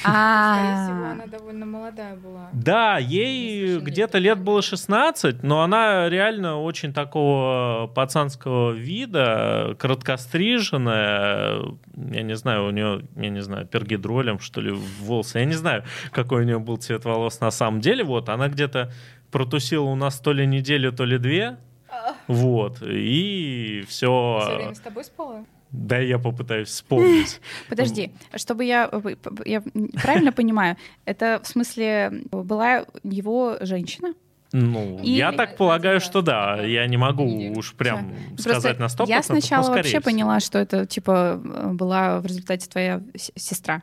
Скорее всего, А, она довольно молодая была. Да, ей где-то лет было 16, но она реально очень такого пацанского вида, короткостриженная, я не знаю, у нее, я не знаю, пергидролем, что ли, волосы, я не знаю, какой у нее был цвет волос на самом деле, вот, она где-то протусила у нас то ли неделю, то ли две, вот, и Все все. время с тобой спала? Да, я попытаюсь вспомнить. Подожди, чтобы я, э, я правильно понимаю, это в смысле была его женщина? Ну, И- я так полагаю, что да. Я не могу уж прям Просто сказать на 100%. Я сначала вообще всего. поняла, что это типа э, была в результате твоя сестра.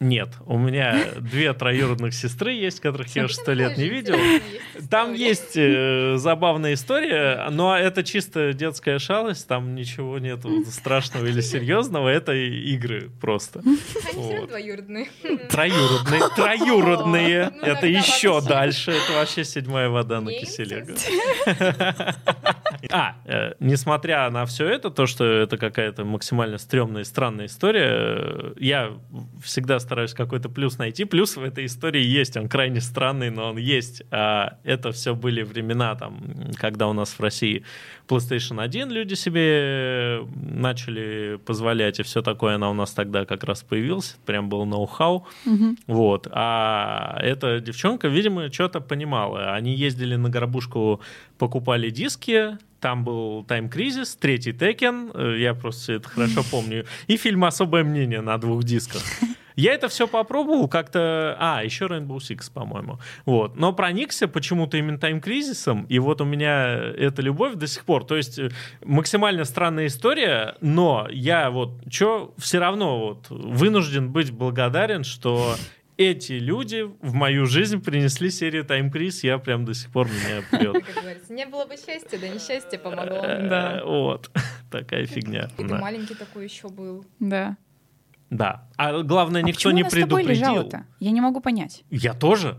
Нет, у меня две троюродных сестры есть, которых я уже сто лет не видел. Там есть э, забавная история, но это чисто детская шалость, там ничего нету страшного или серьезного, это игры просто. Вот. двоюродные. Троюродные, троюродные, Ну, это еще дальше, это вообще седьмая вода на киселе. А, э, несмотря на все это, то, что это какая-то максимально стрёмная и странная история, э, я всегда стараюсь какой-то плюс найти. Плюс в этой истории есть, он крайне странный, но он есть. А это все были времена, там, когда у нас в России PlayStation 1 люди себе начали позволять, и все такое, она у нас тогда как раз появилась, прям был ноу-хау. Мгм. Вот. А эта девчонка, видимо, что-то понимала. Они ездили на горбушку, покупали диски. Там был Time Crisis, третий Текен, э, я просто это хорошо помню, и фильм «Особое мнение» на двух дисках. Я это все попробовал как-то... А, еще Rainbow Six, по-моему. Вот. Но проникся почему-то именно Time Кризисом, и вот у меня эта любовь до сих пор. То есть э, максимально странная история, но я вот что все равно вот вынужден быть благодарен, что эти люди в мою жизнь принесли серию Time Crisis, я прям до сих пор меня прет. Как говорится, не было бы счастья, да несчастье помогло. Э, Вот. Такая фигня. И ты Да. маленький такой еще был. Да. Да. А главное, А никто не предупредил. Я не могу понять. Я тоже.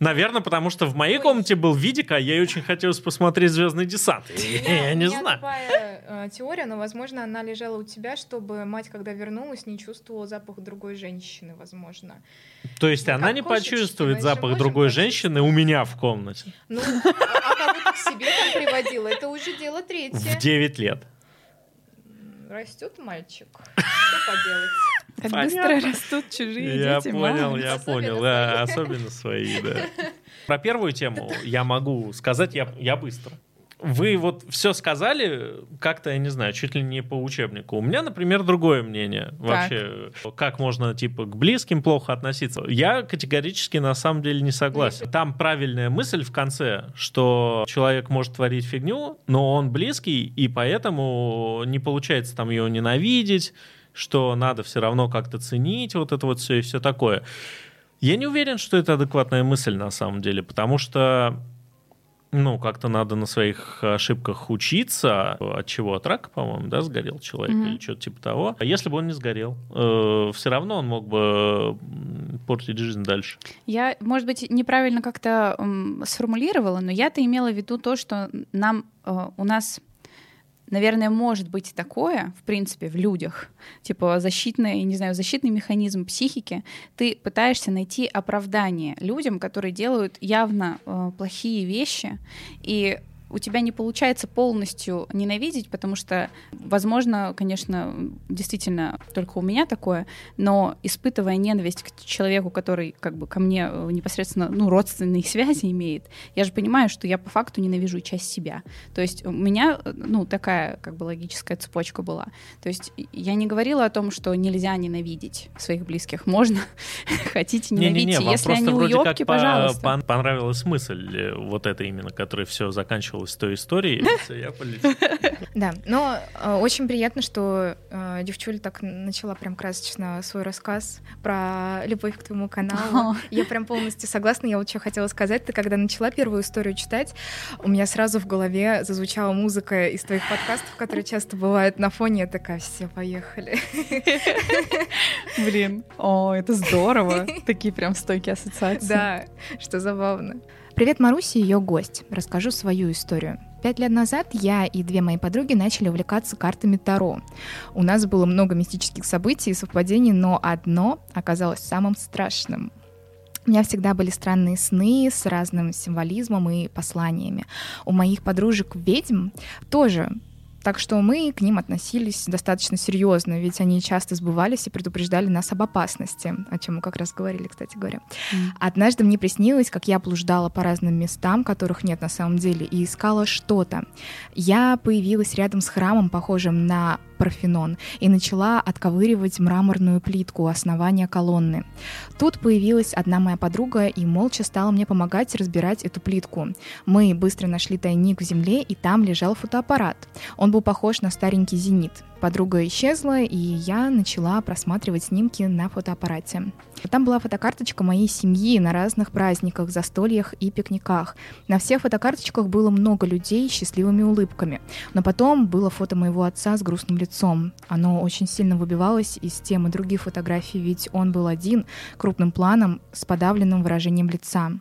Наверное, потому что в моей комнате был видик, а ей очень хотелось посмотреть Звездный десант. Я не знаю. такая э, теория, но, возможно, она лежала у тебя, чтобы мать, когда вернулась, не чувствовала запах другой женщины, возможно. То есть она не почувствует запах другой женщины у меня в комнате Ну, а а кого ты к себе там приводила, это уже дело в третье. 9 лет. Растет мальчик. Что поделать? Как быстро растут чужие Я дети. понял, мам. я Особенно понял. Да, свои. особенно свои, да. Про первую тему я могу сказать, я, я быстро. Вы вот все сказали как-то, я не знаю, чуть ли не по учебнику. У меня, например, другое мнение. Вообще, как можно, типа, к близким плохо относиться. Я категорически, на самом деле, не согласен. Там правильная мысль в конце, что человек может творить фигню, но он близкий, и поэтому не получается там его ненавидеть, что надо все равно как-то ценить вот это вот все и все такое. Я не уверен, что это адекватная мысль на самом деле, потому что ну, как-то надо на своих ошибках учиться. От чего? От рака, по-моему, да, сгорел человек Мгм. или что-то типа того. А если бы он не сгорел, все равно он мог бы портить жизнь дальше. Я, может быть, неправильно как-то м, сформулировала, но я-то имела в виду то, что нам э, у нас наверное, может быть такое, в принципе, в людях, типа защитный, не знаю, защитный механизм психики, ты пытаешься найти оправдание людям, которые делают явно э, плохие вещи, и у тебя не получается полностью ненавидеть, потому что, возможно, конечно, действительно только у меня такое, но испытывая ненависть к человеку, который как бы ко мне э, непосредственно, ну, родственные связи имеет, я же понимаю, что я по факту ненавижу часть себя. То есть у меня, э, ну, такая как бы логическая цепочка была. То есть я не говорила о том, что нельзя ненавидеть своих близких. Можно, хотите, ненавидьте. Не-не-не, вам Если просто они как по- пожалуйста. пон- понравилась мысль, э, вот эта именно, которая все понравилась той истории, я полетел. Да, но э, очень приятно, что э, девчуля так начала прям красочно свой рассказ про любовь к твоему каналу. Я прям полностью согласна. Я вот что хотела сказать. Ты когда начала первую историю читать, у меня сразу в голове зазвучала музыка из твоих подкастов, которые часто бывают на фоне. Я такая, все, поехали. Блин, о, это здорово. Такие прям стойкие ассоциации. Да, что забавно. Привет, Маруси, ее гость. Расскажу свою историю. Пять лет назад я и две мои подруги начали увлекаться картами Таро. У нас было много мистических событий и совпадений, но одно оказалось самым страшным. У меня всегда были странные сны с разным символизмом и посланиями. У моих подружек-ведьм тоже так что мы к ним относились достаточно серьезно, ведь они часто сбывались и предупреждали нас об опасности, о чем мы как раз говорили, кстати говоря. Mm. Однажды мне приснилось, как я блуждала по разным местам, которых нет на самом деле, и искала что-то. Я появилась рядом с храмом, похожим на Парфенон и начала отковыривать мраморную плитку основания колонны. Тут появилась одна моя подруга и молча стала мне помогать разбирать эту плитку. Мы быстро нашли тайник в земле, и там лежал фотоаппарат. Он был похож на старенький зенит. Подруга исчезла, и я начала просматривать снимки на фотоаппарате. Там была фотокарточка моей семьи на разных праздниках, застольях и пикниках. На всех фотокарточках было много людей с счастливыми улыбками. Но потом было фото моего отца с грустным лицом. Оно очень сильно выбивалось из темы других фотографий, ведь он был один, крупным планом, с подавленным выражением лица.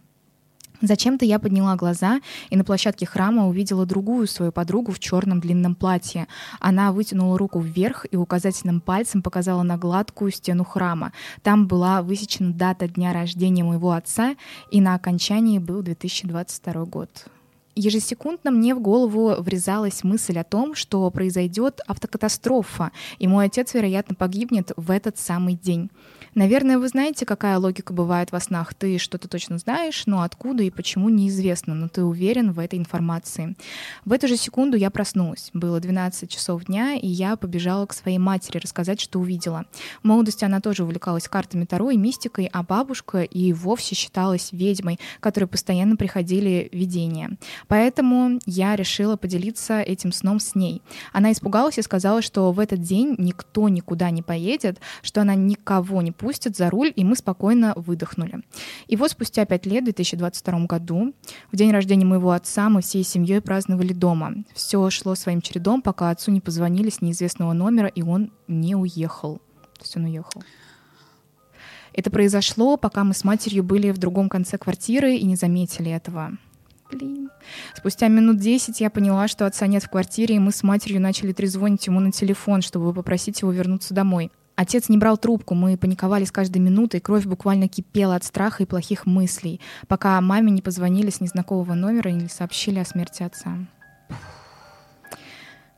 Зачем-то я подняла глаза и на площадке храма увидела другую свою подругу в черном длинном платье. Она вытянула руку вверх и указательным пальцем показала на гладкую стену храма. Там была высечена дата дня рождения моего отца, и на окончании был 2022 год. Ежесекундно мне в голову врезалась мысль о том, что произойдет автокатастрофа, и мой отец, вероятно, погибнет в этот самый день. Наверное, вы знаете, какая логика бывает во снах. Ты что-то точно знаешь, но откуда и почему неизвестно, но ты уверен в этой информации. В эту же секунду я проснулась. Было 12 часов дня, и я побежала к своей матери рассказать, что увидела. В молодости она тоже увлекалась картами Таро и мистикой, а бабушка и вовсе считалась ведьмой, которой постоянно приходили видения. Поэтому я решила поделиться этим сном с ней. Она испугалась и сказала, что в этот день никто никуда не поедет, что она никого не пустят за руль, и мы спокойно выдохнули. И вот спустя пять лет, в 2022 году, в день рождения моего отца, мы всей семьей праздновали дома. Все шло своим чередом, пока отцу не позвонили с неизвестного номера, и он не уехал. То есть он уехал. Это произошло, пока мы с матерью были в другом конце квартиры и не заметили этого. Блин. Спустя минут десять я поняла, что отца нет в квартире, и мы с матерью начали трезвонить ему на телефон, чтобы попросить его вернуться домой. Отец не брал трубку, мы паниковали с каждой минутой, кровь буквально кипела от страха и плохих мыслей, пока маме не позвонили с незнакомого номера и не сообщили о смерти отца.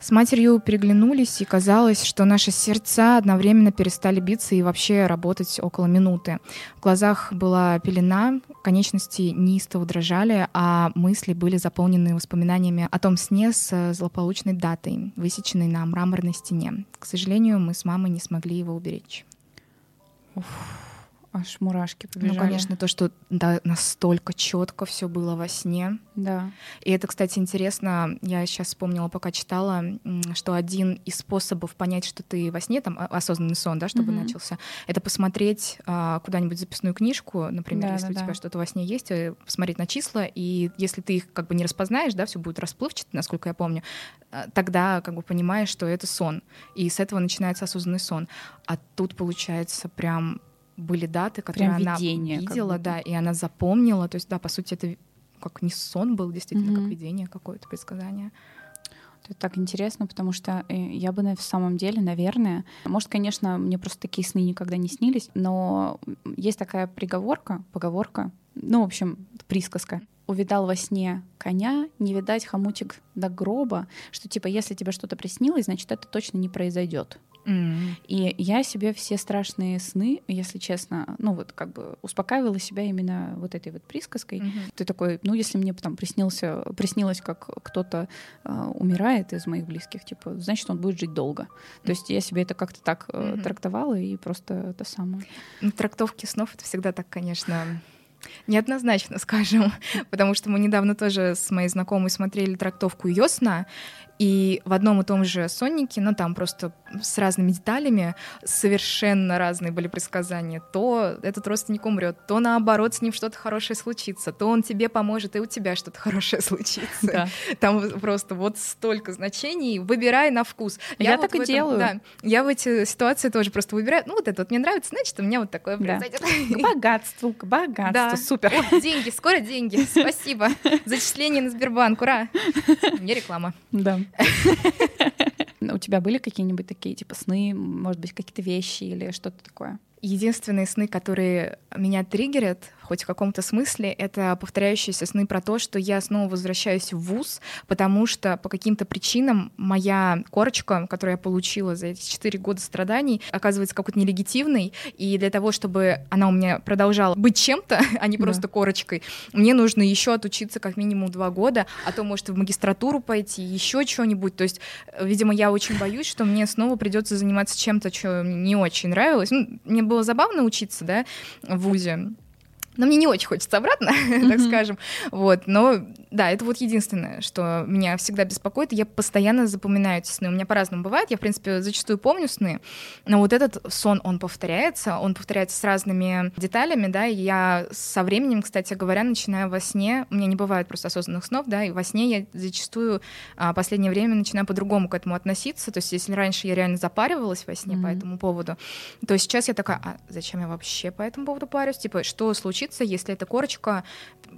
С матерью переглянулись, и казалось, что наши сердца одновременно перестали биться и вообще работать около минуты. В глазах была пелена, конечности неистово дрожали, а мысли были заполнены воспоминаниями о том сне с злополучной датой, высеченной на мраморной стене. К сожалению, мы с мамой не смогли его уберечь. Уф аж мурашки побежали. Ну, конечно, то, что да, настолько четко все было во сне. Да. И это, кстати, интересно. Я сейчас вспомнила, пока читала, что один из способов понять, что ты во сне, там осознанный сон, да, чтобы mm-hmm. начался, это посмотреть а, куда-нибудь записную книжку, например, да, если да, у тебя да. что-то во сне есть, э, посмотреть на числа, и если ты их как бы не распознаешь, да, все будет расплывчато, насколько я помню, а, тогда как бы понимаешь, что это сон. И с этого начинается осознанный сон. А тут получается прям были даты, которые Прям она видение, видела, да, и она запомнила. То есть, да, по сути, это как не сон был, действительно, mm-hmm. как видение какое-то, предсказание. Это так интересно, потому что э, я бы на самом деле, наверное, может, конечно, мне просто такие сны никогда не снились, но есть такая приговорка, поговорка, ну, в общем, присказка. Увидал во сне коня, не видать хомутик до гроба, что типа, если тебе что-то приснилось, значит, это точно не произойдет. Mm. И я себе все страшные сны, если честно, ну вот как бы успокаивала себя именно вот этой вот присказкой. Mm-hmm. Ты такой, ну если мне там приснился, приснилось, как кто-то э, умирает из моих близких, типа, значит он будет жить долго. Mm-hmm. То есть я себе это как-то так э, mm-hmm. трактовала и просто это самое. Ну, трактовки снов это всегда так, конечно Неоднозначно, скажем, потому что мы недавно тоже с моей знакомой смотрели трактовку ее сна, и в одном и том же Сонике, ну там просто с разными деталями, совершенно разные были предсказания. То этот родственник умрет, то наоборот с ним что-то хорошее случится, то он тебе поможет, и у тебя что-то хорошее случится. Да. Там просто вот столько значений, выбирай на вкус. Я, я вот так и этом, делаю. Да, я в эти ситуации тоже просто выбираю, ну вот это вот мне нравится, значит, у меня вот такое да. произойдет. К богатству, к богатству, да. супер. О, деньги, скоро деньги, спасибо. Зачисление на Сбербанк, ура. Не реклама. Да. У тебя были какие-нибудь такие типа сны, может быть, какие-то вещи или что-то такое? Единственные сны, которые меня триггерят, хоть в каком-то смысле, это повторяющиеся сны про то, что я снова возвращаюсь в ВУЗ, потому что по каким-то причинам моя корочка, которую я получила за эти четыре года страданий, оказывается какой-то нелегитимной, и для того, чтобы она у меня продолжала быть чем-то, а не просто да. корочкой, мне нужно еще отучиться как минимум два года, а то, может, в магистратуру пойти, еще что-нибудь. То есть, видимо, я очень боюсь, что мне снова придется заниматься чем-то, что не очень нравилось. Ну, мне было забавно учиться, да, в ВУЗе. Но мне не очень хочется обратно, так скажем. Вот, но да, это вот единственное, что меня всегда беспокоит. Я постоянно запоминаю эти сны. У меня по-разному бывает. Я, в принципе, зачастую помню сны, но вот этот сон, он повторяется, он повторяется с разными деталями, да, и я со временем, кстати говоря, начинаю во сне, у меня не бывает просто осознанных снов, да, и во сне я зачастую а, последнее время начинаю по-другому к этому относиться. То есть, если раньше я реально запаривалась во сне mm-hmm. по этому поводу, то сейчас я такая, а зачем я вообще по этому поводу парюсь? Типа, что случится, если эта корочка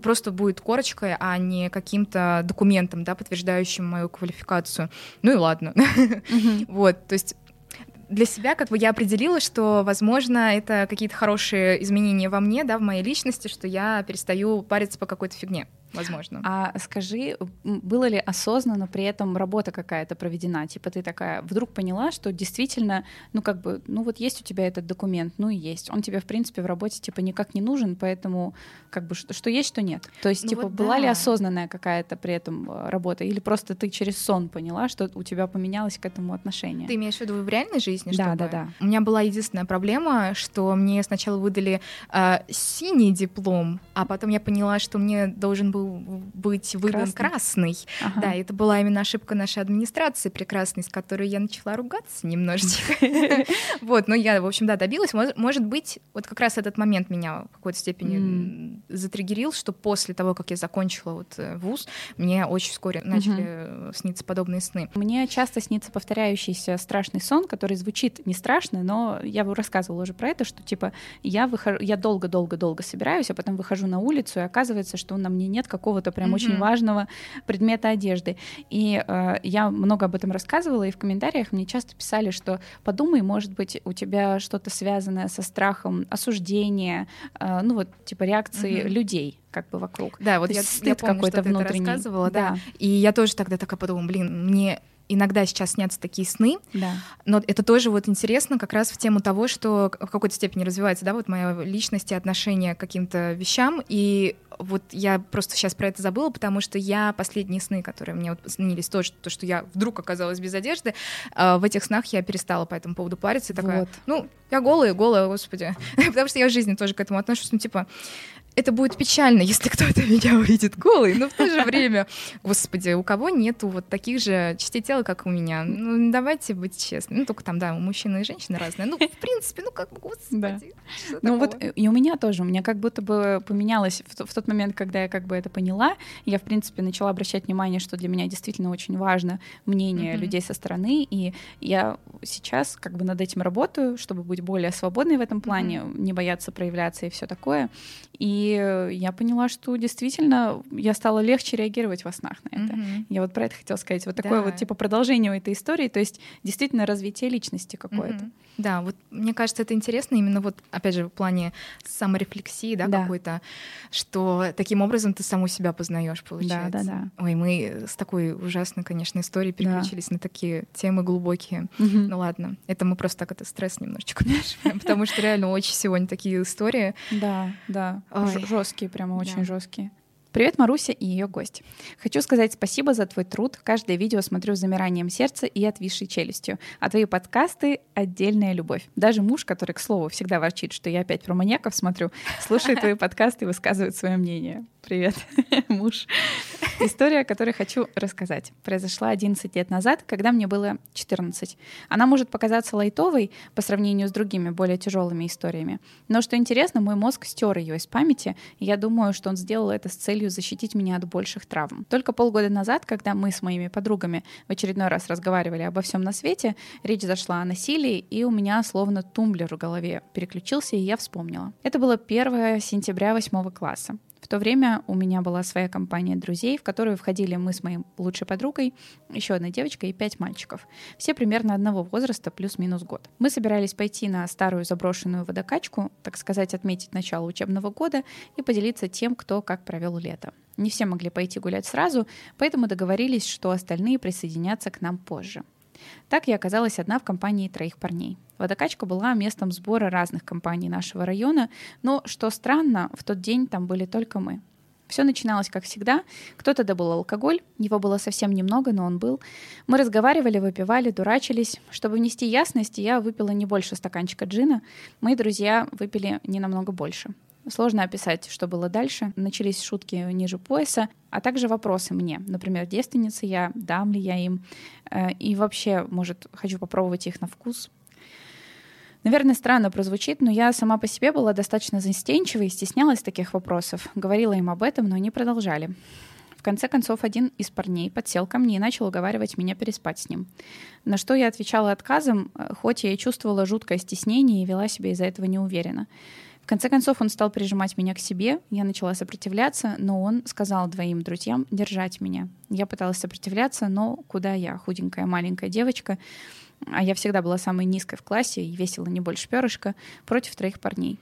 просто будет корочкой, а не каким-то документом, да, подтверждающим мою квалификацию. Ну и ладно. Вот, то есть для себя как бы я определила, что, возможно, это какие-то хорошие изменения во мне, да, в моей личности, что я перестаю париться по какой-то фигне возможно. А скажи, было ли осознанно при этом работа какая-то проведена? Типа ты такая вдруг поняла, что действительно, ну как бы, ну вот есть у тебя этот документ, ну и есть. Он тебе, в принципе, в работе типа никак не нужен, поэтому как бы что, что есть, что нет. То есть, ну типа, вот была да. ли осознанная какая-то при этом э, работа? Или просто ты через сон поняла, что у тебя поменялось к этому отношение? Ты имеешь в виду в реальной жизни? Да, да, да. У меня была единственная проблема, что мне сначала выдали э, синий диплом, а потом я поняла, что мне должен был быть выдан красный. красный. Ага. Да, это была именно ошибка нашей администрации прекрасной, с которой я начала ругаться немножечко. Вот, но я, в общем, да, добилась. Может быть, вот как раз этот момент меня в какой-то степени затриггерил, что после того, как я закончила вот э, вуз, мне очень вскоре начали сниться подобные сны. Мне часто снится повторяющийся страшный сон, который звучит не страшно, но я бы рассказывала уже про это, что типа я выхожу, я долго-долго-долго собираюсь, а потом выхожу на улицу, и оказывается, что на мне нет какого-то прям mm-hmm. очень важного предмета одежды. И э, я много об этом рассказывала, и в комментариях мне часто писали, что подумай, может быть, у тебя что-то связанное со страхом осуждения, э, ну вот типа реакции mm-hmm. людей как бы вокруг. Да, вот То я, я помню, какой-то внутренний. Рассказывала, да. да. И я тоже тогда такая подумала, блин, мне иногда сейчас снятся такие сны, да. но это тоже вот интересно как раз в тему того, что в какой-то степени развивается, да, вот моя личность и отношение к каким-то вещам, и вот я просто сейчас про это забыла, потому что я последние сны, которые мне вот снились, то, что, то, что я вдруг оказалась без одежды, э, в этих снах я перестала по этому поводу париться и такая, вот. ну, я голая, голая, господи, потому что я в жизни тоже к этому отношусь, ну, типа, это будет печально, если кто-то меня увидит голый, но в то же время, господи, у кого нету вот таких же частей тела, как у меня? Ну, давайте быть честными. Ну, только там, да, у мужчины и женщины разные. Ну, в принципе, ну, как бы, господи. Да. Ну, вот и у меня тоже. У меня как будто бы поменялось в, в тот момент, когда я как бы это поняла. Я, в принципе, начала обращать внимание, что для меня действительно очень важно мнение mm-hmm. людей со стороны. И я сейчас как бы над этим работаю, чтобы быть более свободной в этом плане, mm-hmm. не бояться проявляться и все такое. И я поняла, что действительно я стала легче реагировать во снах на это. Mm-hmm. Я вот про это хотела сказать. Вот да. такое вот типа продолжение этой истории, то есть действительно развитие личности какое-то. Mm-hmm. Да, вот мне кажется, это интересно именно вот, опять же, в плане саморефлексии, да, да. какой-то, что таким образом ты саму себя познаешь, получается. Да, да, да. Ой, мы с такой ужасной, конечно, историей переключились да. на такие темы глубокие. Угу. Ну ладно, это мы просто так это стресс немножечко потому что реально очень сегодня такие истории. Да, да. Жесткие, прямо очень жесткие. Привет, Маруся и ее гость. Хочу сказать спасибо за твой труд. Каждое видео смотрю с замиранием сердца и отвисшей челюстью. А твои подкасты — отдельная любовь. Даже муж, который, к слову, всегда ворчит, что я опять про маньяков смотрю, слушает твои подкасты и высказывает свое мнение. Привет, муж. История, которую хочу рассказать, произошла 11 лет назад, когда мне было 14. Она может показаться лайтовой по сравнению с другими, более тяжелыми историями. Но что интересно, мой мозг стер ее из памяти, и я думаю, что он сделал это с целью защитить меня от больших травм. Только полгода назад, когда мы с моими подругами в очередной раз разговаривали обо всем на свете, речь зашла о насилии, и у меня словно тумблер в голове переключился, и я вспомнила. Это было 1 сентября 8 класса. В то время у меня была своя компания друзей, в которую входили мы с моей лучшей подругой, еще одна девочка и пять мальчиков. Все примерно одного возраста, плюс-минус год. Мы собирались пойти на старую заброшенную водокачку, так сказать, отметить начало учебного года и поделиться тем, кто как провел лето. Не все могли пойти гулять сразу, поэтому договорились, что остальные присоединятся к нам позже. Так я оказалась одна в компании троих парней. Водокачка была местом сбора разных компаний нашего района, но, что странно, в тот день там были только мы. Все начиналось как всегда. Кто-то добыл алкоголь, его было совсем немного, но он был. Мы разговаривали, выпивали, дурачились. Чтобы внести ясность, я выпила не больше стаканчика джина. Мои друзья выпили не намного больше. Сложно описать, что было дальше. Начались шутки ниже пояса, а также вопросы мне. Например, девственница я, дам ли я им. Э, и вообще, может, хочу попробовать их на вкус. Наверное, странно прозвучит, но я сама по себе была достаточно застенчивой и стеснялась таких вопросов. Говорила им об этом, но они продолжали. В конце концов, один из парней подсел ко мне и начал уговаривать меня переспать с ним. На что я отвечала отказом, э, хоть я и чувствовала жуткое стеснение и вела себя из-за этого неуверенно. В конце концов он стал прижимать меня к себе, я начала сопротивляться, но он сказал двоим друзьям держать меня. Я пыталась сопротивляться, но куда я, худенькая маленькая девочка, а я всегда была самой низкой в классе и весила не больше перышка, против троих парней.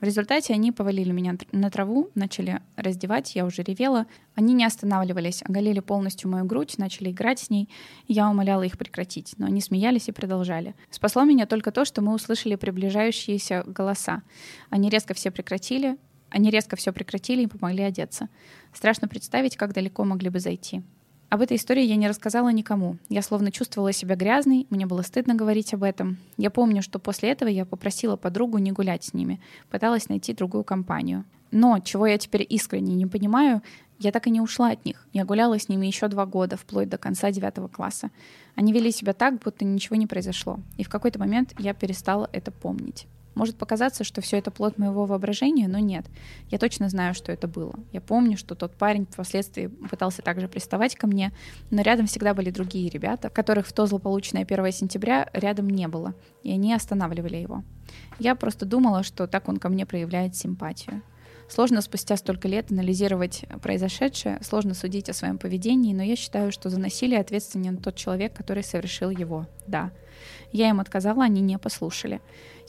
В результате они повалили меня на траву, начали раздевать, я уже ревела. Они не останавливались, оголили полностью мою грудь, начали играть с ней. Я умоляла их прекратить, но они смеялись и продолжали. Спасло меня только то, что мы услышали приближающиеся голоса. Они резко все прекратили, они резко все прекратили и помогли одеться. Страшно представить, как далеко могли бы зайти. Об этой истории я не рассказала никому. Я словно чувствовала себя грязной, мне было стыдно говорить об этом. Я помню, что после этого я попросила подругу не гулять с ними, пыталась найти другую компанию. Но, чего я теперь искренне не понимаю, я так и не ушла от них. Я гуляла с ними еще два года, вплоть до конца девятого класса. Они вели себя так, будто ничего не произошло. И в какой-то момент я перестала это помнить. Может показаться, что все это плод моего воображения, но нет. Я точно знаю, что это было. Я помню, что тот парень впоследствии пытался также приставать ко мне, но рядом всегда были другие ребята, которых в то злополучное 1 сентября рядом не было, и они останавливали его. Я просто думала, что так он ко мне проявляет симпатию. Сложно спустя столько лет анализировать произошедшее, сложно судить о своем поведении, но я считаю, что за насилие ответственен тот человек, который совершил его. Да. Я им отказала, они не послушали.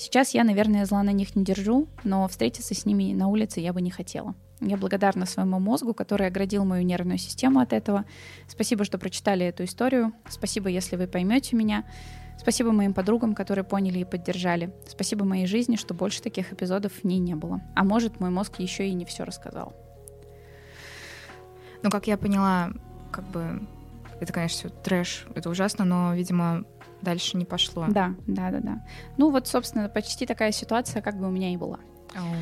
Сейчас я, наверное, зла на них не держу, но встретиться с ними на улице я бы не хотела. Я благодарна своему мозгу, который оградил мою нервную систему от этого. Спасибо, что прочитали эту историю. Спасибо, если вы поймете меня. Спасибо моим подругам, которые поняли и поддержали. Спасибо моей жизни, что больше таких эпизодов в ней не было. А может, мой мозг еще и не все рассказал. Ну, как я поняла, как бы это, конечно, все трэш, это ужасно, но, видимо, дальше не пошло. Да, да, да, да. Ну вот, собственно, почти такая ситуация, как бы у меня и была. Oh.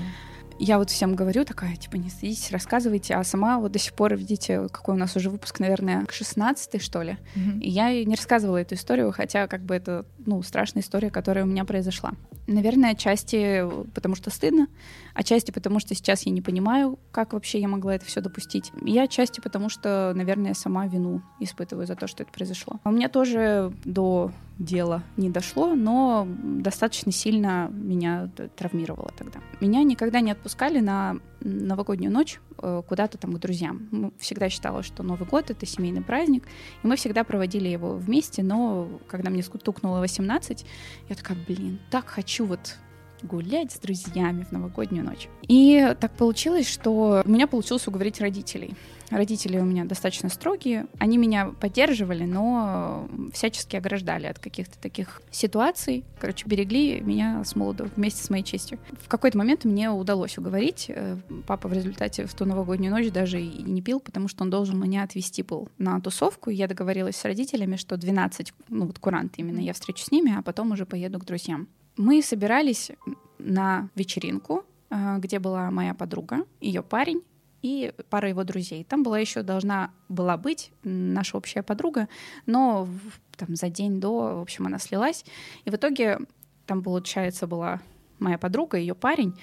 Я вот всем говорю, такая, типа, не стыдитесь, рассказывайте, а сама вот до сих пор, видите, какой у нас уже выпуск, наверное, 16 что ли. Mm-hmm. И я не рассказывала эту историю, хотя как бы это, ну, страшная история, которая у меня произошла. Наверное, отчасти потому что стыдно, отчасти потому что сейчас я не понимаю, как вообще я могла это все допустить. И отчасти потому что, наверное, сама вину испытываю за то, что это произошло. У меня тоже до дело не дошло, но достаточно сильно меня травмировало тогда. Меня никогда не отпускали на новогоднюю ночь э, куда-то там к друзьям. Всегда считала, что Новый год — это семейный праздник, и мы всегда проводили его вместе, но когда мне стукнуло 18, я такая, блин, так хочу вот гулять с друзьями в новогоднюю ночь. И так получилось, что у меня получилось уговорить родителей. Родители у меня достаточно строгие, они меня поддерживали, но всячески ограждали от каких-то таких ситуаций. Короче, берегли меня с молоду вместе с моей честью. В какой-то момент мне удалось уговорить. Э, папа в результате в ту новогоднюю ночь даже и не пил, потому что он должен меня отвезти был на тусовку. Я договорилась с родителями, что 12, ну вот курант именно, я встречу с ними, а потом уже поеду к друзьям. Мы собирались на вечеринку, э, где была моя подруга, ее парень и пара его друзей. Там была еще должна была быть наша общая подруга, но там за день до, в общем, она слилась. И в итоге там, получается, была моя подруга, ее парень,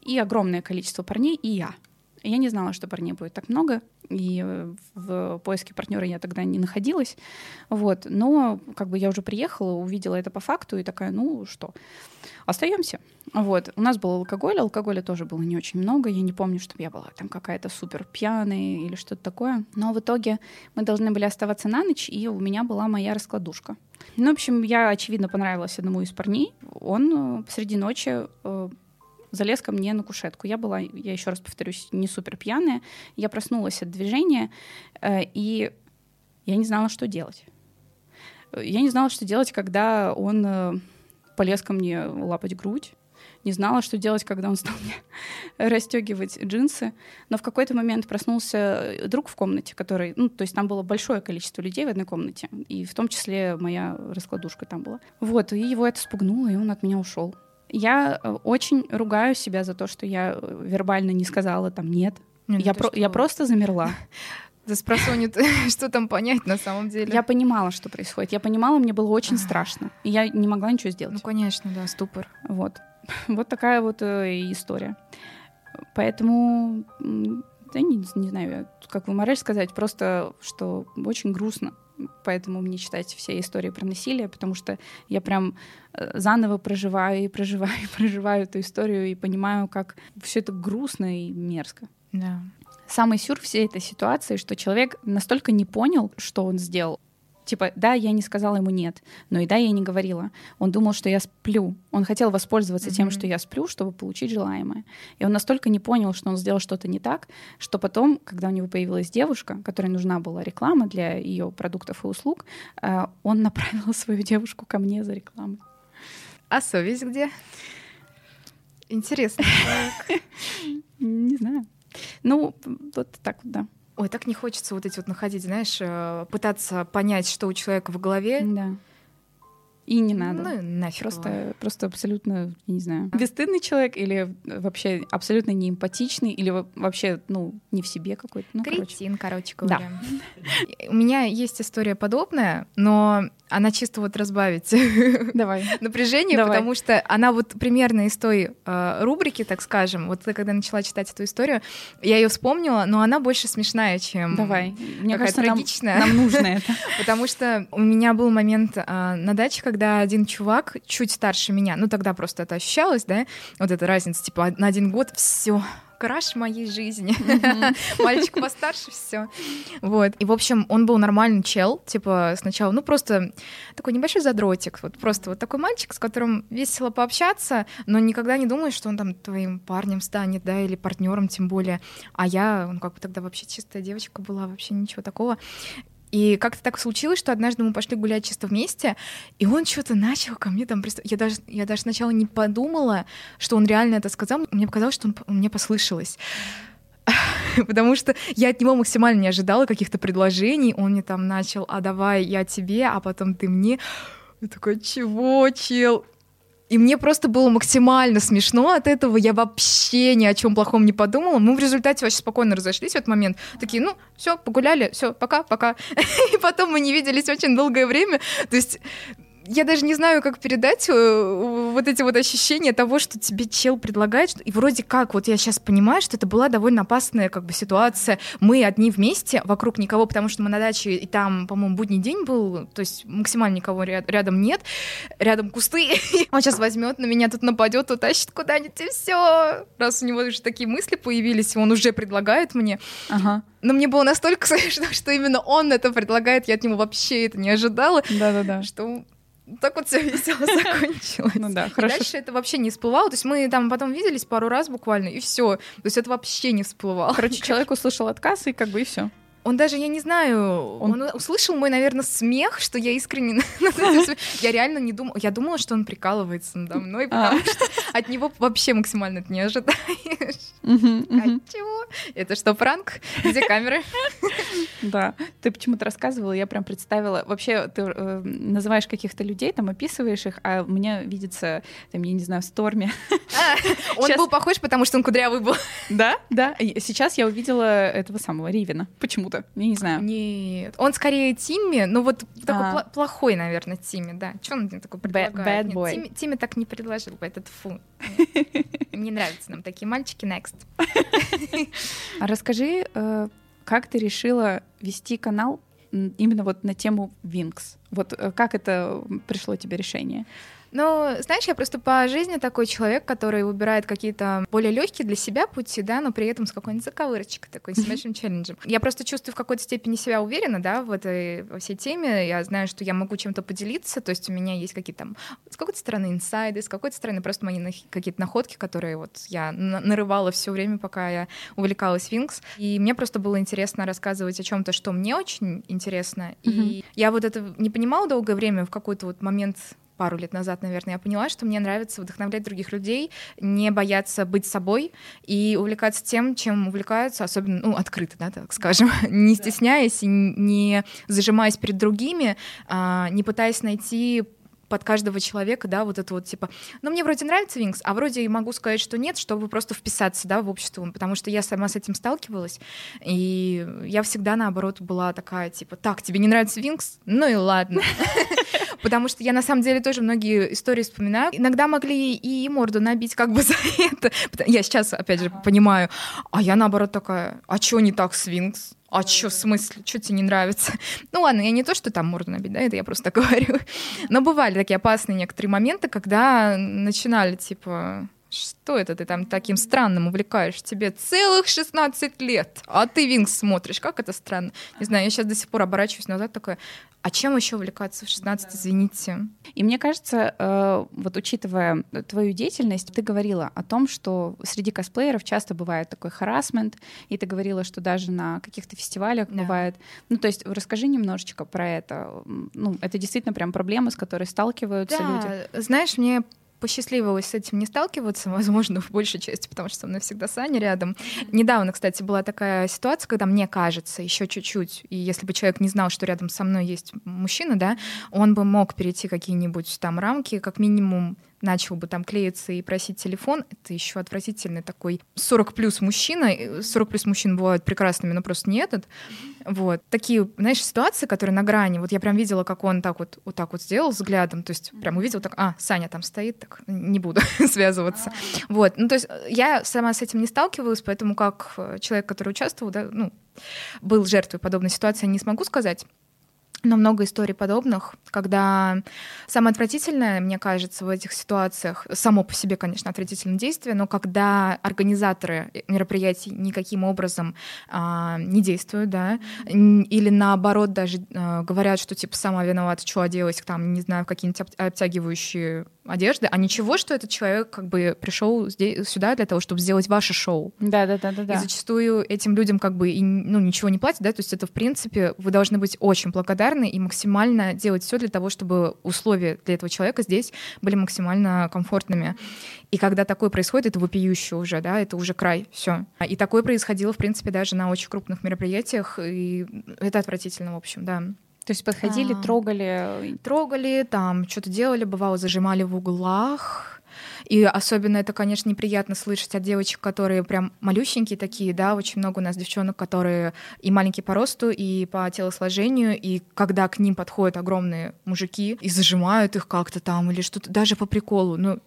и огромное количество парней, и я. Я не знала, что парней будет так много, и э, в поиске партнера я тогда не находилась. Вот. Но как бы я уже приехала, увидела это по факту и такая, ну что, остаемся. Вот. У нас был алкоголь, алкоголя тоже было не очень много. Я не помню, чтобы я была там какая-то супер пьяная или что-то такое. Но в итоге мы должны были оставаться на ночь, и у меня была моя раскладушка. Ну, в общем, я, очевидно, понравилась одному из парней. Он э, среди ночи э, залез ко мне на кушетку. Я была, я еще раз повторюсь, не супер пьяная. Я проснулась от движения, э, и я не знала, что делать. Я не знала, что делать, когда он э, полез ко мне лапать грудь. Не знала, что делать, когда он стал мне расстегивать джинсы. Но в какой-то момент проснулся друг в комнате, который... Ну, то есть там было большое количество людей в одной комнате. И в том числе моя раскладушка там была. Вот, и его это спугнуло, и он от меня ушел. Я э, очень ругаю себя за то, что я э, вербально не сказала там нет. нет я, про- я просто замерла. За спросонит, что там понять на самом деле. Я понимала, что происходит. Я понимала, мне было очень страшно. И я не могла ничего сделать. Ну, конечно, да, ступор. Вот. Вот такая вот э, история. Поэтому, да не, не знаю, как вы мораль сказать, просто, что очень грустно поэтому мне читать все истории про насилие, потому что я прям э, заново проживаю и проживаю и проживаю эту историю и понимаю, как все это грустно и мерзко. Да. Самый сюр всей этой ситуации, что человек настолько не понял, что он сделал, Типа, да, я не сказала ему нет, но и да, я не говорила. Он думал, что я сплю. Он хотел воспользоваться mm-hmm. тем, что я сплю, чтобы получить желаемое. И он настолько не понял, что он сделал что-то не так, что потом, когда у него появилась девушка, которой нужна была реклама для ее продуктов и услуг, э, он направил свою девушку ко мне за рекламой. А совесть где? Интересно. Не знаю. Ну, вот так вот, да. Ой, так не хочется вот эти вот находить, знаешь, э, пытаться понять, что у человека в голове. Да. И не надо. Ну, нафиг просто, его. просто абсолютно, не знаю, бесстыдный человек или вообще абсолютно неэмпатичный, или вообще, ну, не в себе какой-то. Ну, Кретин, короче, короче говоря. Да. У меня есть история подобная, но она чисто вот разбавить Давай. напряжение, Давай. потому что она вот примерно из той э, рубрики, так скажем, вот когда начала читать эту историю, я ее вспомнила, но она больше смешная, чем Давай. Мне кажется, трагичная. Нам, нам нужно это. Потому что у меня был момент э, на даче, когда один чувак чуть старше меня, ну тогда просто это ощущалось, да, вот эта разница, типа на один год все краш моей жизни. Мальчик постарше, все. Вот. И, в общем, он был нормальный чел, типа, сначала, ну, просто такой небольшой задротик, вот просто вот такой мальчик, с которым весело пообщаться, но никогда не думаешь, что он там твоим парнем станет, да, или партнером тем более. А я, ну, как бы тогда вообще чистая девочка была, вообще ничего такого. И как-то так случилось, что однажды мы пошли гулять чисто вместе, и он что-то начал ко мне там... Я даже, я даже сначала не подумала, что он реально это сказал. Мне показалось, что он, мне послышалось. Потому что я от него максимально не ожидала каких-то предложений. Он мне там начал, а давай я тебе, а потом ты мне. Я такой, чего, чел? И мне просто было максимально смешно от этого. Я вообще ни о чем плохом не подумала. Мы в результате вообще спокойно разошлись в этот момент. Такие, ну, все, погуляли, все, пока, пока. И потом мы не виделись очень долгое время. То есть я даже не знаю, как передать э, вот эти вот ощущения того, что тебе чел предлагает, и вроде как, вот я сейчас понимаю, что это была довольно опасная как бы ситуация. Мы одни вместе, вокруг никого, потому что мы на даче, и там, по-моему, будний день был, то есть максимально никого рядом нет, рядом кусты. Он сейчас возьмет на меня, тут нападет, утащит куда-нибудь, и все. Раз у него уже такие мысли появились, он уже предлагает мне. Ага. Но мне было настолько смешно, что именно он это предлагает, я от него вообще это не ожидала. Да-да-да. Что так вот все весело закончилось. Ну да, И хорошо. дальше это вообще не всплывало. То есть мы там потом виделись пару раз буквально, и все. То есть это вообще не всплывало. Короче, человек услышал отказ, и как бы и все. Он даже, я не знаю, он, услышал мой, наверное, смех, что я искренне... я реально не думала... Я думала, что он прикалывается надо мной, потому что от него вообще максимально это не ожидаешь. А чего? Это что, пранк? Где камеры? Да. Ты почему-то рассказывала, я прям представила. Вообще, ты э, называешь каких-то людей, там описываешь их, а у меня видится, там, я не знаю, в сторме. А, Он был похож, потому что он кудрявый был. Да, да. Сейчас я увидела этого самого Ривина. Почему-то. Я не знаю. Нет, он скорее Тимми, ну вот такой А. пла- плохой, наверное, Тимми, да. Что он мне такой Bad- предлагает? bad Нет, boy. Тимми, Тимми так не предложил бы, этот фу. Не нравятся нам такие мальчики, next. Расскажи, э, как ты решила вести канал именно вот на тему Винкс? Вот э, как это пришло тебе решение? Ну, знаешь, я просто по жизни такой человек, который выбирает какие-то более легкие для себя пути, да, но при этом с какой-нибудь заковырочкой, такой, с небольшим челленджем. Я просто чувствую в какой-то степени себя уверенно, да, в этой во всей теме. Я знаю, что я могу чем-то поделиться, то есть у меня есть какие-то там с какой-то стороны инсайды, с какой-то стороны просто мои нах- какие-то находки, которые вот я на- нарывала все время, пока я увлекалась Винкс. И мне просто было интересно рассказывать о чем-то, что мне очень интересно. И я вот это не понимала долгое время, в какой-то вот момент пару лет назад, наверное, я поняла, что мне нравится вдохновлять других людей, не бояться быть собой и увлекаться тем, чем увлекаются, особенно, ну, открыто, да, так скажем, не стесняясь и не зажимаясь перед другими, а, не пытаясь найти под каждого человека, да, вот это вот типа, ну, мне вроде нравится Винкс, а вроде и могу сказать, что нет, чтобы просто вписаться, да, в общество, потому что я сама с этим сталкивалась, и я всегда, наоборот, была такая, типа, так, тебе не нравится Винкс? Ну и ладно. Потому что я на самом деле тоже многие истории вспоминаю. Иногда могли и морду набить как бы за это. Я сейчас, опять же, понимаю. А я наоборот такая, а чё не так с Винкс? А чё, в смысле? Чё тебе не нравится? Ну ладно, я не то, что там морду набить, да, это я просто так говорю. Но бывали такие опасные некоторые моменты, когда начинали, типа, что это ты там таким странным увлекаешь? Тебе целых 16 лет, а ты Винкс смотришь. Как это странно? Не знаю, я сейчас до сих пор оборачиваюсь назад такая, а чем еще увлекаться в 16, извините? И мне кажется, э, вот учитывая твою деятельность, ты говорила о том, что среди косплееров часто бывает такой харасмент, и ты говорила, что даже на каких-то фестивалях Да. бывает. Ну, то есть расскажи немножечко про это. Ну, это действительно прям проблема, с которой сталкиваются люди. Да, знаешь, мне посчастливилось с этим не сталкиваться, возможно, в большей части, потому что со мной всегда Саня рядом. Недавно, кстати, была такая ситуация, когда мне кажется, еще чуть-чуть, и если бы человек не знал, что рядом со мной есть мужчина, да, он бы мог перейти какие-нибудь там рамки, как минимум начал бы там клеиться и просить телефон, это еще отвратительный такой 40 плюс мужчина. э, 40 плюс мужчин бывают прекрасными, но просто не этот. Вот. Такие, знаешь, ситуации, которые на грани. Вот я прям видела, как он так вот, вот так вот сделал взглядом. То есть прям увидел так, а, Саня там стоит, так не буду связываться. Вот. Ну, то есть я сама с этим не сталкивалась, поэтому как э, человек, который участвовал, да, ну, был жертвой подобной ситуации, не смогу сказать. Но много историй подобных, когда самое отвратительное, мне кажется, в этих ситуациях, само по себе, конечно, отвратительное действие, но когда организаторы мероприятий никаким образом а, не действуют, да, или наоборот даже а, говорят, что типа сама виновата, что оделась, там, не знаю, в какие-нибудь об- обтягивающие одежды, а ничего, что этот человек как бы пришел здесь, сюда для того, чтобы сделать ваше шоу. Да, да, да, да, И да. зачастую этим людям как бы и, ну, ничего не платят, да, то есть это, в принципе, вы должны быть очень благодарны и максимально делать все для того, чтобы условия для этого человека здесь были максимально комфортными. И когда такое происходит, это вопиюще уже, да, это уже край, все. И такое происходило, в принципе, даже на очень крупных мероприятиях, и это отвратительно, в общем, да. То есть подходили, А. трогали. Трогали, там что-то делали, бывало, зажимали в углах. И особенно это, конечно, неприятно слышать от девочек, которые прям малюсенькие такие, да, очень много у нас девчонок, которые и маленькие по росту, и по телосложению, и когда к ним подходят огромные мужики и зажимают их как-то там или что-то, даже по приколу, ну,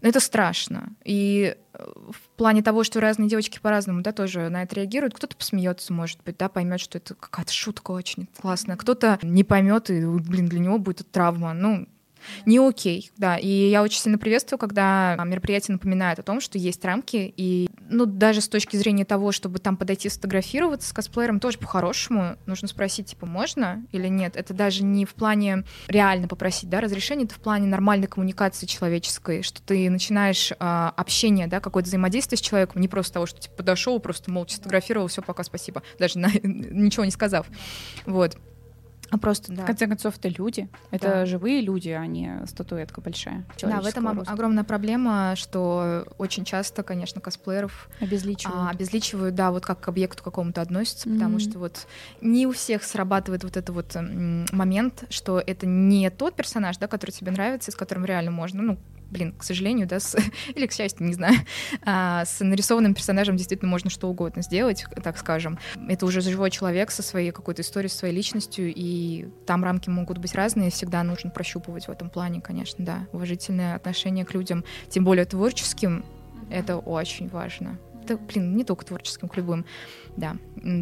ну, это страшно. И э, в плане того, что разные девочки по-разному, да, тоже на это реагируют. Кто-то посмеется, может быть, да, поймет, что это какая-то шутка очень классная. Кто-то не поймет, и, блин, для него будет травма. Ну, не окей, да. И я очень сильно приветствую, когда мероприятие напоминает о том, что есть рамки, и ну, даже с точки зрения того, чтобы там подойти сфотографироваться с косплеером, тоже по-хорошему нужно спросить, типа, можно или нет. Это даже не в плане реально попросить, да, разрешения, это в плане нормальной коммуникации человеческой, что ты начинаешь а, общение, да, какое-то взаимодействие с человеком, не просто того, что типа подошел, просто молча сфотографировал, все, пока, спасибо, даже на, ничего не сказав. Вот. А просто, да. В конце концов, это люди. Это Да. живые люди, а не статуэтка большая. Да, в этом роста. огромная проблема, что очень часто, конечно, косплееров Обезличивают. а, обезличивают, да, вот как к объекту какому-то относятся, потому Мгм. что вот не у всех срабатывает вот этот вот момент, что это не тот персонаж, да, который тебе нравится, и с которым реально можно, ну, блин, к сожалению, да, с- или к счастью, не знаю, а, с нарисованным персонажем действительно можно что угодно сделать, так скажем. Это уже живой человек со своей какой-то историей, со своей личностью, и там рамки могут быть разные, всегда нужно прощупывать в этом плане, конечно, да. Уважительное отношение к людям, тем более творческим, это очень важно. Да, блин, не только творческим, к любым, да.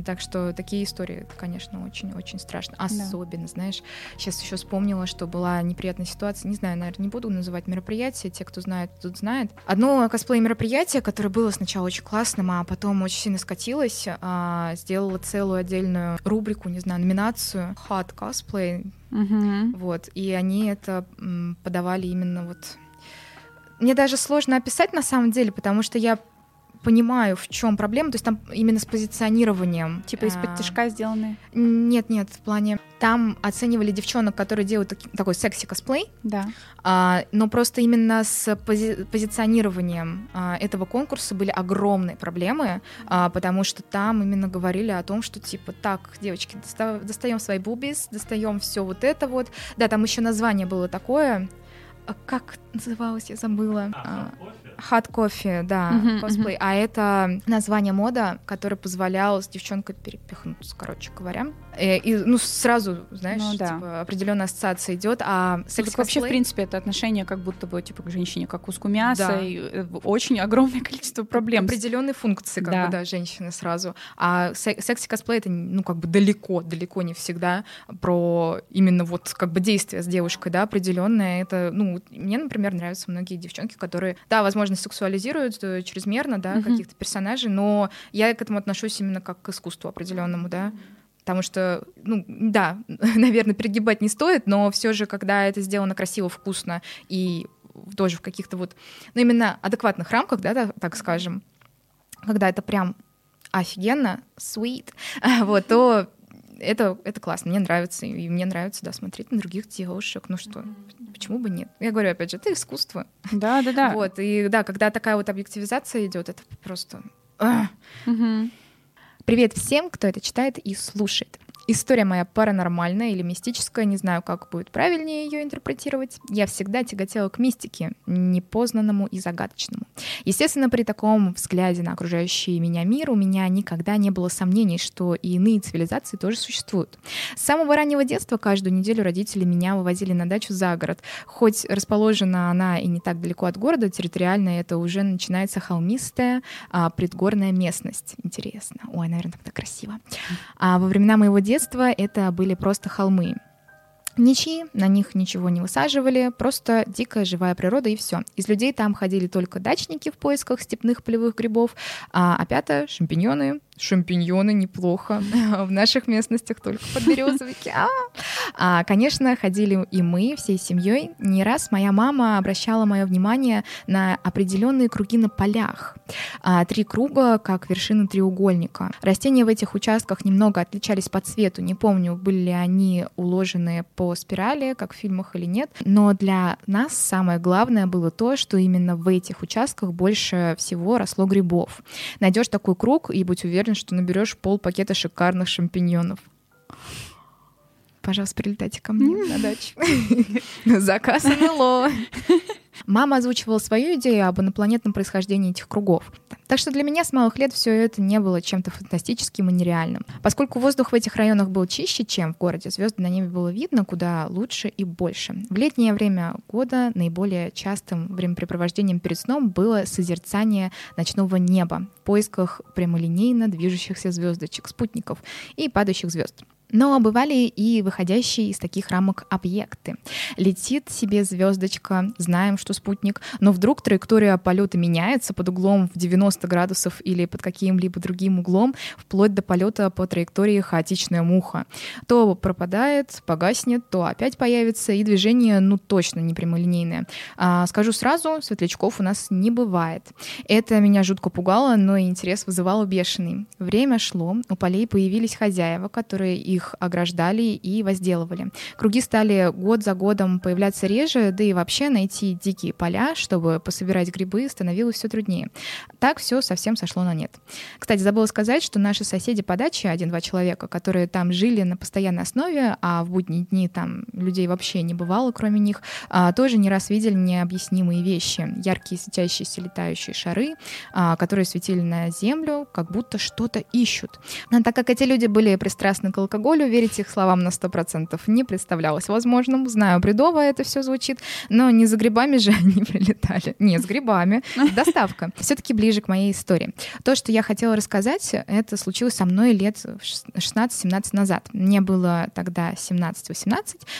Так что такие истории, это, конечно, очень-очень страшно. Особенно, знаешь, сейчас еще вспомнила, что была неприятная ситуация, не знаю, наверное, не буду называть мероприятие, те, кто знает, тут знает. Одно косплей-мероприятие, которое было сначала очень классным, а потом очень сильно скатилось, а, сделала целую отдельную рубрику, не знаю, номинацию Hot Cosplay, Мгм. вот, и они это подавали именно вот... Мне даже сложно описать на самом деле, потому что я понимаю, в чем проблема, то есть там именно с позиционированием. Типа из-под А, тяжка сделанные. Нет, нет, в плане... Там оценивали девчонок, которые делают таки- такой секси-косплей, Да. а, но просто именно с пози- позиционированием а, этого конкурса были огромные проблемы, а, потому что там именно говорили о том, что типа так, девочки, доста- достаем свои бубис, достаем все вот это вот. Да, там еще название было такое. Как называлось, я забыла. А, Hot кофе, да, Мгм, косплей. А это название мода, которое позволяло с девчонкой перепихнуться, короче говоря. Э, И, ну, сразу, знаешь, Ну да. типа, определенная ассоциация идет, а Так секс вообще, в принципе, это отношение как будто бы типа к женщине, как к куску мяса, Да. и э, очень огромное количество проблем. определенные функции, как Да. бы, да, женщины сразу. А се- секси-косплей это, ну, как бы далеко, далеко не всегда про именно вот как бы действие с девушкой, да, определенное. Это, ну, мне, например, нравятся многие девчонки, которые, да, возможно, сексуализируют э, чрезмерно, да, Мгм. каких-то персонажей, но я к этому отношусь именно как к искусству определенному, да. Потому что, ну, да, наверное, перегибать не стоит, но все же, когда это сделано красиво, вкусно и тоже в каких-то вот, ну, именно адекватных рамках, да, да, так скажем, когда это прям офигенно, sweet, вот, то это, это классно, мне нравится, и мне нравится, да, смотреть на других девушек, ну что, почему бы нет? Я говорю, опять же, это искусство, Да, да, да. вот, и да, когда такая вот объективизация идет, это просто... Привет всем, кто это читает и слушает. История моя паранормальная или мистическая, не знаю, как будет правильнее ее интерпретировать. Я всегда тяготела к мистике, непознанному и загадочному. Естественно, при таком взгляде на окружающий меня мир у меня никогда не было сомнений, что и иные цивилизации тоже существуют. С самого раннего детства каждую неделю родители меня вывозили на дачу за город. Хоть расположена она и не так далеко от города, территориально это уже начинается холмистая а, предгорная местность. Интересно. Ой, наверное, там так красиво. А во времена моего детства это были просто холмы. Ничьи, на них ничего не высаживали, просто дикая живая природа и все. Из людей там ходили только дачники в поисках степных полевых грибов, а опята — шампиньоны. Шампиньоны неплохо. В наших местностях только подберезовики. А, А, конечно, ходили и мы всей семьей. Не раз моя мама обращала мое внимание на определенные круги на полях. А, Три круга, как вершины треугольника. Растения в этих участках немного отличались по цвету. Не помню, были ли они уложены по спирали, как в фильмах или нет. Но для нас самое главное было то, что именно в этих участках больше всего росло грибов. Найдешь такой круг и будь уверен, что наберешь пол пакета шикарных шампиньонов. Пожалуйста, прилетайте ко мне на дачу. Заказ НЛО. Мама озвучивала свою идею об инопланетном происхождении этих кругов. Так что для меня с малых лет все это не было чем-то фантастическим и нереальным. Поскольку воздух в этих районах был чище, чем в городе, звезды на небе было видно куда лучше и больше. В летнее время года наиболее частым времяпрепровождением перед сном было созерцание ночного неба в поисках прямолинейно движущихся звездочек, спутников и падающих звезд. Но бывали и выходящие из таких рамок объекты. Летит себе звездочка, знаем, что спутник, но вдруг траектория полета меняется под углом в 90 градусов или под каким-либо другим углом, вплоть до полета по траектории хаотичная муха. То пропадает, погаснет, то опять появится, и движение, ну, точно не прямолинейное. А, скажу сразу, светлячков у нас не бывает. Это меня жутко пугало, но интерес вызывало бешеный. Время шло, у полей появились хозяева, которые их их ограждали и возделывали. Круги стали год за годом появляться реже, да и вообще найти дикие поля, чтобы пособирать грибы, становилось все труднее. Так все совсем сошло на нет. Кстати, забыла сказать, что наши соседи по даче, один-два человека, которые там жили на постоянной основе, а в будние дни там людей вообще не бывало, кроме них, а, тоже не раз видели необъяснимые вещи. Яркие светящиеся летающие шары, а, которые светили на землю, как будто что-то ищут. Но так как эти люди были пристрастны к алкоголю, алкоголю, верить их словам на 100% не представлялось возможным. Знаю, бредово это все звучит, но не за грибами же они прилетали. Не, с грибами. Доставка. Все-таки ближе к моей истории. То, что я хотела рассказать, это случилось со мной лет 16-17 назад. Мне было тогда 17-18.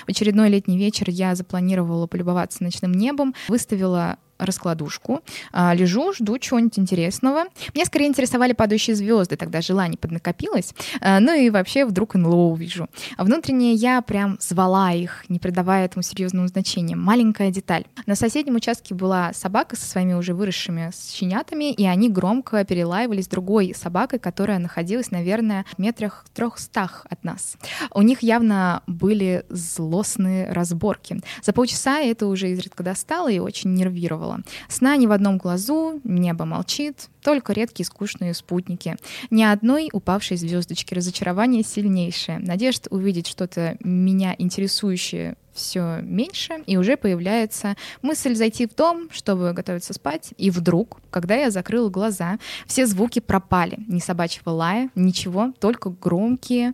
В очередной летний вечер я запланировала полюбоваться ночным небом, выставила раскладушку, а, лежу, жду чего-нибудь интересного. Меня скорее интересовали падающие звезды, тогда желание поднакопилось. А, ну и вообще вдруг НЛО увижу. Внутренне я прям звала их, не придавая этому серьезного значения. Маленькая деталь. На соседнем участке была собака со своими уже выросшими щенятами, и они громко перелаивались другой собакой, которая находилась, наверное, в метрах трехстах от нас. У них явно были злостные разборки. За полчаса это уже изредка достало и очень нервировало чувствовала. Сна ни в одном глазу, небо молчит, только редкие скучные спутники. Ни одной упавшей звездочки. Разочарование сильнейшее. Надежда увидеть что-то меня интересующее все меньше, и уже появляется мысль зайти в дом, чтобы готовиться спать. И вдруг, когда я закрыла глаза, все звуки пропали. Ни собачьего лая, ничего, только громкий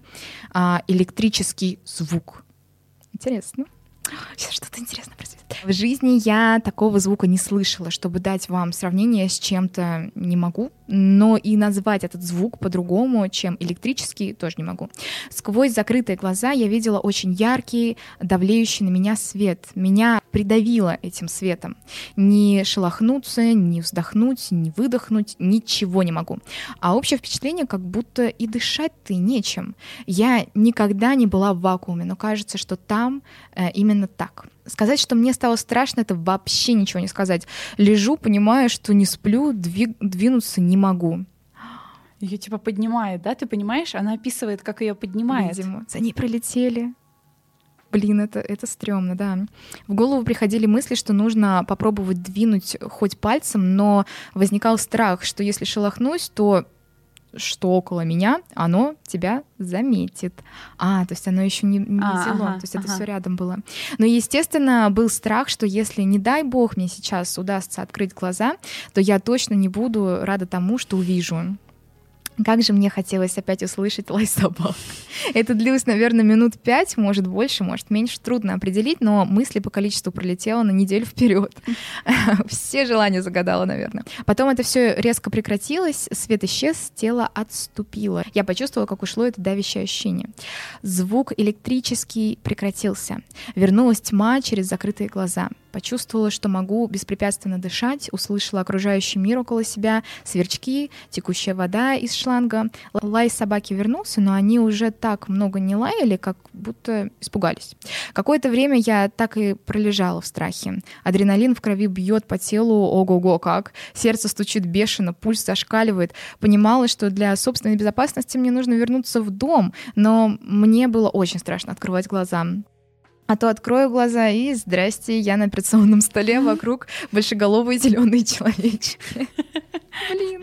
а, электрический звук. Интересно. Сейчас что-то интересное происходит. В жизни я такого звука не слышала, чтобы дать вам сравнение с чем-то не могу, но и назвать этот звук по-другому, чем электрический, тоже не могу. Сквозь закрытые глаза я видела очень яркий, давлеющий на меня свет. Меня придавило этим светом. Не шелохнуться, не вздохнуть, не выдохнуть, ничего не могу. А общее впечатление, как будто и дышать-то нечем. Я никогда не была в вакууме, но кажется, что там э, именно так. Сказать, что мне стало страшно, это вообще ничего не сказать. Лежу, понимаю, что не сплю, двиг- двинуться не могу. Ее типа поднимает, да? Ты понимаешь? Она описывает, как ее поднимает. Видимо. За ней пролетели. Блин, это, это стрёмно, да. В голову приходили мысли, что нужно попробовать двинуть хоть пальцем, но возникал страх, что если шелохнусь, то что около меня, оно тебя заметит. А, то есть оно еще не, не а, взяло, ага, то есть ага. это все рядом было. Но, естественно, был страх, что если, не дай бог, мне сейчас удастся открыть глаза, то я точно не буду рада тому, что увижу. Как же мне хотелось опять услышать лай собак. Это длилось, наверное, минут пять, может больше, может меньше, трудно определить, но мысли по количеству пролетело на неделю вперед. Все желания загадала, наверное. Потом это все резко прекратилось, свет исчез, тело отступило. Я почувствовала, как ушло это давящее ощущение. Звук электрический прекратился. Вернулась тьма через закрытые глаза. Почувствовала, что могу беспрепятственно дышать, услышала окружающий мир около себя, сверчки, текущая вода из шланга. Лай собаки вернулся, но они уже так много не лаяли, как будто испугались. Какое-то время я так и пролежала в страхе. Адреналин в крови бьет по телу, ого-го как. Сердце стучит бешено, пульс зашкаливает. Понимала, что для собственной безопасности мне нужно вернуться в дом, но мне было очень страшно открывать глаза. А то открою глаза и здрасте, я на операционном столе вокруг большеголовые зеленые человечки. Блин.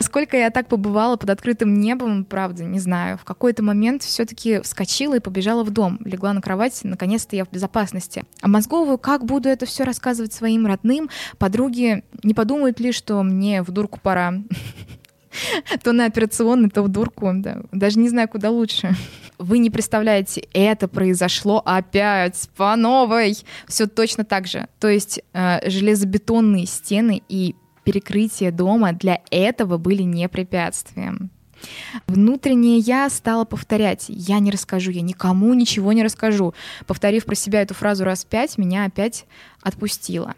Сколько я так побывала под открытым небом, правда, не знаю. В какой-то момент все-таки вскочила и побежала в дом. Легла на кровать, наконец-то я в безопасности. А мозговую, как буду это все рассказывать своим родным, подруги не подумают ли, что мне в дурку пора. То на операционный, то в дурку. Да. Даже не знаю, куда лучше. Вы не представляете, это произошло опять по новой. Все точно так же. То есть э, железобетонные стены и перекрытие дома для этого были не препятствием. Внутреннее я стала повторять. Я не расскажу, я никому ничего не расскажу. Повторив про себя эту фразу раз пять, меня опять отпустило.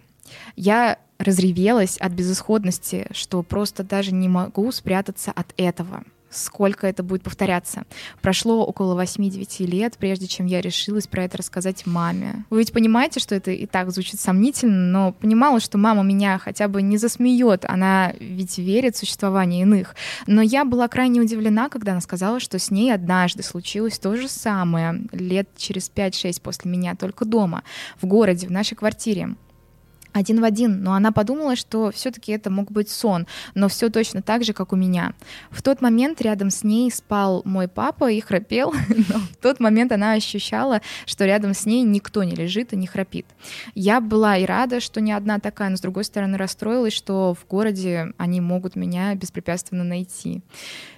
Я разревелась от безысходности, что просто даже не могу спрятаться от этого сколько это будет повторяться. Прошло около 8-9 лет, прежде чем я решилась про это рассказать маме. Вы ведь понимаете, что это и так звучит сомнительно, но понимала, что мама меня хотя бы не засмеет, она ведь верит в существование иных. Но я была крайне удивлена, когда она сказала, что с ней однажды случилось то же самое, лет через 5-6 после меня, только дома, в городе, в нашей квартире один в один, но она подумала, что все-таки это мог быть сон, но все точно так же, как у меня. В тот момент рядом с ней спал мой папа и храпел, но в тот момент она ощущала, что рядом с ней никто не лежит и не храпит. Я была и рада, что не одна такая, но с другой стороны расстроилась, что в городе они могут меня беспрепятственно найти.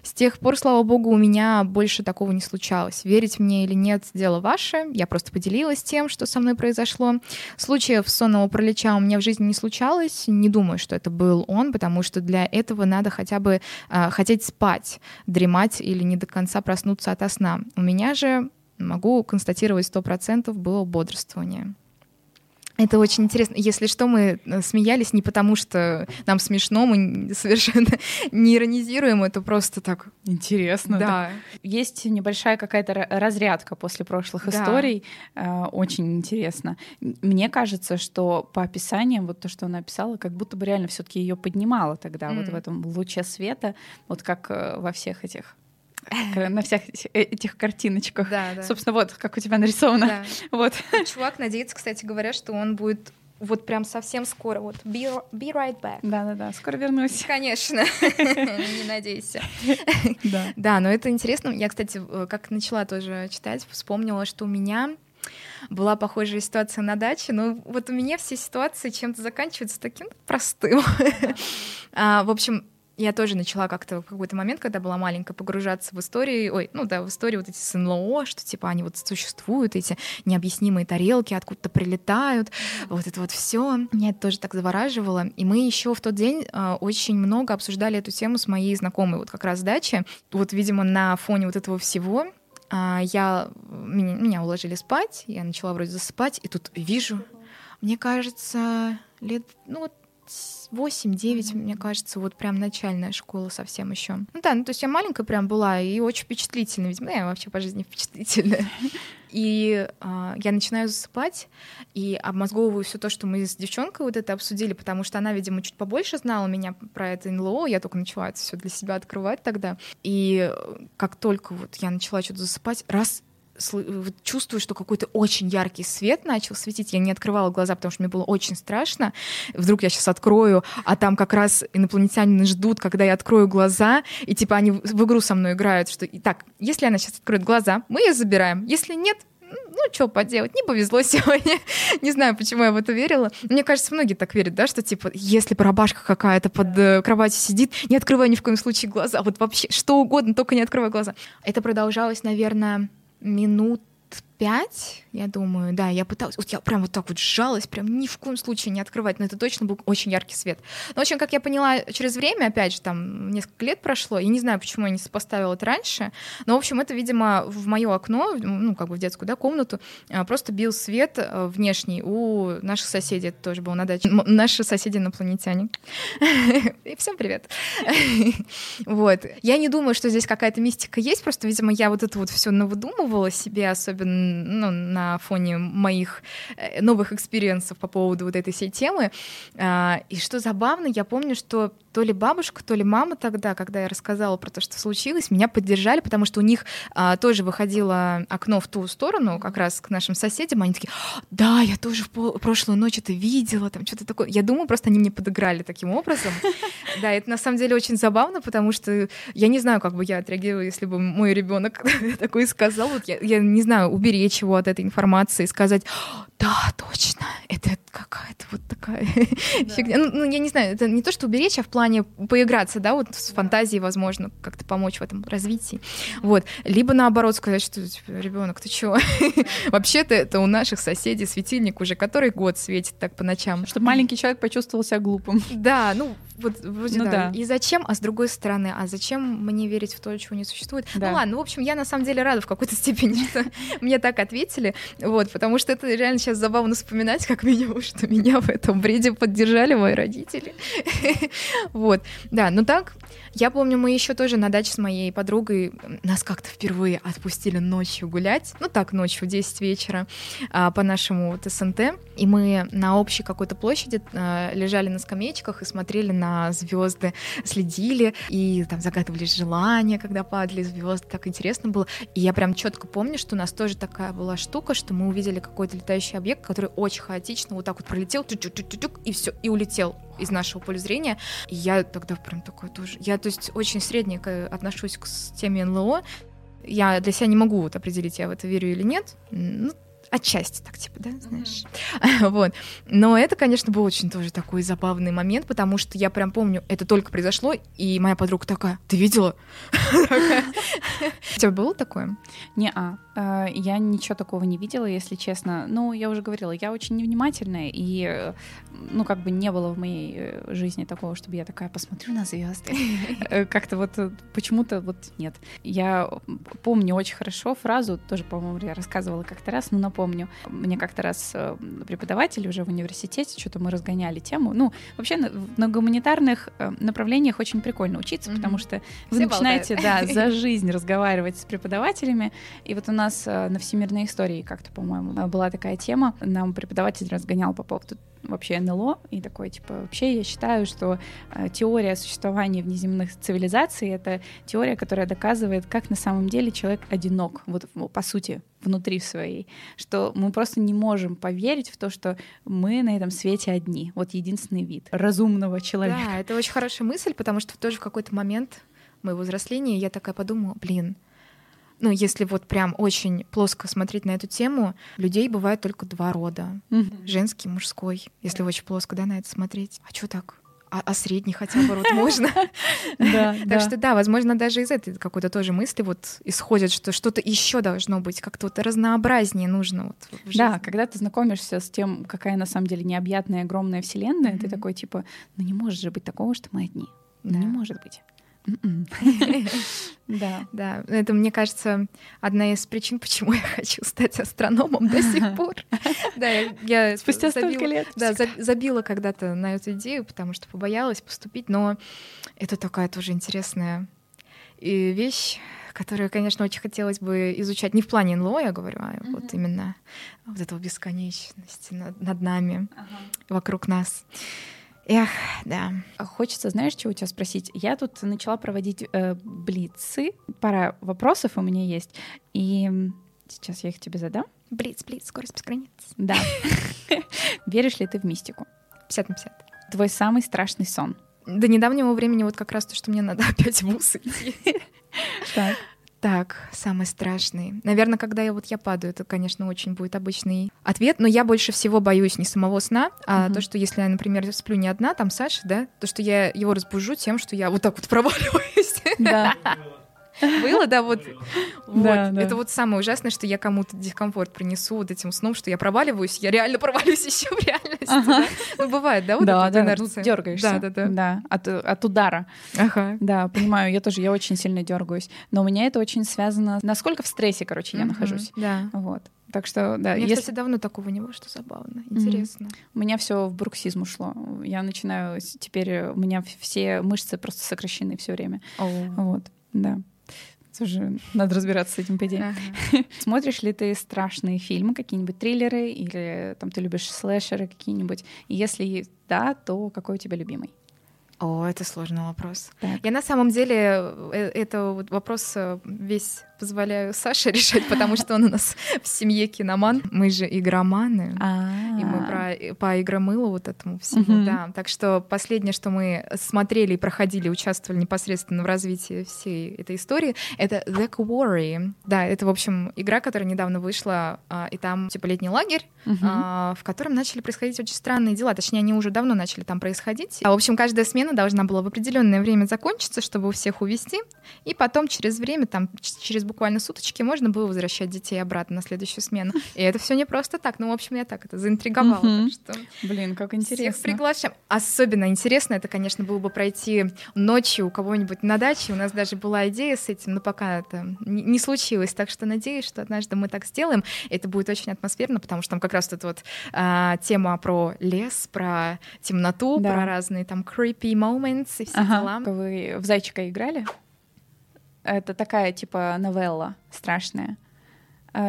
С тех пор, слава богу, у меня больше такого не случалось. Верить мне или нет, дело ваше. Я просто поделилась тем, что со мной произошло. Случаев сонного пролеча у меня в жизни не случалось. Не думаю, что это был он, потому что для этого надо хотя бы э, хотеть спать, дремать или не до конца проснуться от сна. У меня же могу констатировать сто процентов было бодрствование. Это очень интересно. Если что, мы э, смеялись не потому, что нам смешно, мы совершенно не иронизируем, это просто так интересно. Да. да. Есть небольшая какая-то разрядка после прошлых да. историй. Э, очень интересно. Мне кажется, что по описаниям, вот то, что она описала, как будто бы реально все-таки ее поднимало тогда, mm. вот в этом луче света, вот как э, во всех этих на всех э, этих картиночках. Да, да. Собственно, вот как у тебя нарисовано. Да. Вот. Чувак надеется, кстати говоря, что он будет вот прям совсем скоро. Вот be, be right back. Да-да-да, скоро вернусь. Конечно, не надейся. Да. да, но это интересно. Я, кстати, э, как начала тоже читать, вспомнила, что у меня была похожая ситуация на даче, но вот у меня все ситуации чем-то заканчиваются таким простым. а, в общем, я тоже начала как-то в какой-то момент, когда была маленькая, погружаться в истории, ой, ну да, в истории вот эти с НЛО, что типа они вот существуют, эти необъяснимые тарелки откуда-то прилетают, вот это вот все. Меня это тоже так завораживало. И мы еще в тот день э, очень много обсуждали эту тему с моей знакомой, вот как раз дачи. Вот, видимо, на фоне вот этого всего э, я, меня, меня уложили спать, я начала вроде засыпать, и тут вижу, мне кажется, лет, ну вот 8-9, mm-hmm. мне кажется, вот прям начальная школа совсем еще. Ну да, ну то есть я маленькая прям была и очень впечатлительная, видимо, я вообще по жизни впечатлительная. И э, я начинаю засыпать и обмозговываю все то, что мы с девчонкой вот это обсудили, потому что она, видимо, чуть побольше знала меня про это НЛО, я только начала это все для себя открывать тогда. И как только вот я начала что-то засыпать, раз чувствую, что какой-то очень яркий свет начал светить. Я не открывала глаза, потому что мне было очень страшно. Вдруг я сейчас открою, а там как раз инопланетяне ждут, когда я открою глаза, и типа они в игру со мной играют, что и так, если она сейчас откроет глаза, мы ее забираем. Если нет, ну, что поделать, не повезло сегодня. не знаю, почему я в это верила. Мне кажется, многие так верят, да, что, типа, если барабашка какая-то под э, кроватью сидит, не открывай ни в коем случае глаза. Вот вообще что угодно, только не открывай глаза. Это продолжалось, наверное, минут пять, я думаю, да, я пыталась, вот я прям вот так вот сжалась, прям ни в коем случае не открывать, но это точно был очень яркий свет. Но, в общем, как я поняла, через время, опять же, там несколько лет прошло, и не знаю, почему я не сопоставила это раньше, но, в общем, это, видимо, в мое окно, ну, как бы в детскую, да, комнату, а, просто бил свет э, внешний у наших соседей, это тоже было на даче, наши соседи инопланетяне. И всем привет. Вот. Я не думаю, что здесь какая-то мистика есть, просто, видимо, я вот это вот все навыдумывала себе, особенно ну, на фоне моих э, новых experience ов по поводу вот этой всей темы. А, и что забавно, я помню, что то ли бабушка, то ли мама тогда, когда я рассказала про то, что случилось, меня поддержали, потому что у них а, тоже выходило окно в ту сторону, как раз к нашим соседям. Они такие, да, я тоже в прошлую ночь это видела, там что-то такое. Я думаю, просто они мне подыграли таким образом. Да, это на самом деле очень забавно, потому что я не знаю, как бы я отреагировала, если бы мой ребенок такой сказал. Вот я, я не знаю, уберечь его от этой информации, сказать, да, точно, это какая-то вот такая фигня. Ну, ну, я не знаю, это не то, что уберечь, а в плане поиграться, да, вот с фантазией, возможно, как-то помочь в этом развитии. Вот. Либо наоборот сказать, что типа, ребенок, ты чего? Вообще-то это у наших соседей светильник уже который год светит так по ночам. Чтобы маленький человек почувствовал себя глупым. Да, ну, Вот вроде Ну да. да. И зачем, а с другой стороны, а зачем мне верить в то, чего не существует? Да. Ну ладно, в общем, я на самом деле рада в какой-то степени, что мне так ответили, вот, потому что это реально сейчас забавно вспоминать, как минимум, что меня в этом бреде поддержали мои родители. Вот, да, ну так, я помню, мы еще тоже на даче с моей подругой нас как-то впервые отпустили ночью гулять, ну так, ночью в 10 вечера а, по нашему вот СНТ, и мы на общей какой-то площади а, лежали на скамеечках и смотрели на звезды, следили и там загадывали желания, когда падали звезды, так интересно было. И я прям четко помню, что у нас тоже такая была штука, что мы увидели какой-то летающий объект, который очень хаотично вот так вот пролетел, тюк-тюк-тюк-тюк, и все, и улетел из нашего поля зрения. И я тогда прям такой тоже... Я, то есть, очень средненько отношусь к теме НЛО. Я для себя не могу вот определить, я в это верю или нет. Ну, отчасти так, типа, да, знаешь. Вот. Но это, конечно, был очень тоже такой забавный момент, потому что я прям помню, это только произошло, и моя подруга такая, ты видела? У тебя было такое? Не-а. Э, Я ничего такого не видела, если честно. Ну, я уже говорила, я очень невнимательная, и, э, ну, как бы не было в моей э, жизни такого, чтобы я такая посмотрю на звезды. Как-то вот почему-то вот нет. Я помню очень хорошо фразу, тоже, по-моему, я рассказывала как-то раз, но напомню. Мне как-то раз э, преподаватель уже в университете, что-то мы разгоняли тему. Ну, вообще на, на гуманитарных э, направлениях очень прикольно учиться, Мгм. потому что вы Все начинаете, болтают. да, за жизнь разговаривать с преподавателями. И вот у нас э, на всемирной истории как-то, по-моему, была такая тема. Нам преподаватель разгонял по поводу вообще НЛО, и такой, типа, вообще я считаю, что теория существования внеземных цивилизаций — это теория, которая доказывает, как на самом деле человек одинок, вот по сути, внутри своей, что мы просто не можем поверить в то, что мы на этом свете одни, вот единственный вид разумного человека. Да, это очень хорошая мысль, потому что тоже в какой-то момент моего взросления я такая подумала, блин, ну, если вот прям очень плоско смотреть на эту тему, людей бывает только два рода. Мгм. Женский, мужской, если очень плоско, да, на это смотреть. А что так? А, а средний хотя бы род можно? Так что да, возможно, даже из этой какой-то тоже мысли вот исходит, что что-то еще должно быть, как-то вот разнообразнее нужно. Да, когда ты знакомишься с тем, какая на самом деле необъятная огромная вселенная, ты такой типа, ну не может же быть такого, что мы одни. Ну Да. не может быть. М-м. Да. Да, это, мне кажется, одна из причин, почему я хочу стать астрономом до сих пор. Да, я- Спустя столько лет. Да, за- забила когда-то на эту идею, потому что побоялась поступить, но это такая тоже интересная и вещь, которую, конечно, очень хотелось бы изучать не в плане НЛО, я говорю, а вот именно вот этого бесконечности над, над нами, вокруг нас. Эх, да. Хочется, знаешь, что у тебя спросить? Я тут начала проводить э, блицы. Пара вопросов у меня есть. И сейчас я их тебе задам. Блиц, блиц, скорость без границ. Да. Веришь ли ты в мистику? 50 на 50. Твой самый страшный сон. До недавнего времени вот как раз то, что мне надо опять в идти. Так. Так, самый страшный. Наверное, когда я вот я падаю, это, конечно, очень будет обычный ответ, но я больше всего боюсь не самого сна, а Мгм. то, что если я, например, сплю не одна, там Саша, да, то, что я его разбужу тем, что я вот так вот проваливаюсь. Да. Было, да, вот. Вот. Да, да. Это вот самое ужасное, что я кому-то дискомфорт принесу вот этим сном, что я проваливаюсь, я реально проваливаюсь еще в реальности. да. Ну, бывает, да, вот Да, эта да, инерция? дергаешься. Да, да, да. Да, от, от удара. Ага. Да, понимаю, я тоже, я очень сильно дергаюсь. Но у меня это очень связано, насколько в стрессе, короче, я нахожусь. Да. Вот. Так что, да, У меня, если кстати, давно такого не было, что забавно, интересно. у меня все в бруксизм ушло. Я начинаю теперь, у меня все мышцы просто сокращены все время. Вот, да. Тоже надо разбираться с этим, по идее. Ага. Смотришь ли ты страшные фильмы, какие-нибудь триллеры, или там ты любишь слэшеры какие-нибудь? И если да, то какой у тебя любимый? О, это сложный вопрос. Так. Я на самом деле э, это вопрос э, весь позволяю Саше решать, потому что он у нас в семье киноман. Мы же игроманы. И мы про, по игромылу вот этому всему, да. Так что последнее, что мы смотрели и проходили, участвовали непосредственно в развитии всей этой истории, это The Quarry. Да, это, в общем, игра, которая недавно вышла, а, и там типа летний лагерь, а, в котором начали происходить очень странные дела. Точнее, они уже давно начали там происходить. А, в общем, каждая смена смена должна была в определенное время закончиться, чтобы у всех увезти, и потом через время, там, через буквально суточки можно было возвращать детей обратно на следующую смену. И это все не просто так. Ну, в общем, я так это заинтриговала. Мгм. так что Блин, как всех интересно. приглашаем. Особенно интересно это, конечно, было бы пройти ночью у кого-нибудь на даче. У нас даже была идея с этим, но пока это не случилось. Так что надеюсь, что однажды мы так сделаем. Это будет очень атмосферно, потому что там как раз эта вот а, тема про лес, про темноту, Да. про разные там creepy moments и все Ага. дела. Вы в зайчика играли? Это такая типа новелла страшная.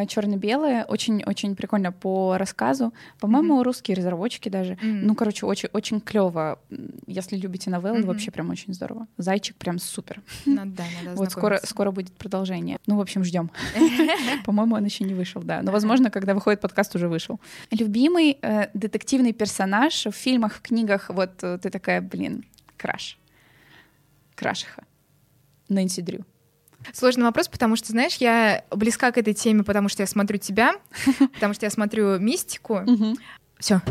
Черно-белая, очень-очень прикольно по рассказу. По-моему, русские разработчики даже. М. Ну, короче, очень, очень клево. Если любите новеллы, Мгм. вообще прям очень здорово. Зайчик прям супер. Ну да, надо Вот скоро, скоро будет продолжение. Ну, в общем, ждем. По-моему, он еще не вышел, да. Но, возможно, когда выходит подкаст, уже вышел. Любимый э, детективный персонаж в фильмах, в книгах. Вот э, ты такая, блин, краш. Крашиха. Нэнси Дрю. Сложный вопрос, потому что, знаешь, я близка к этой теме, потому что я смотрю тебя, потому что я смотрю мистику. Все.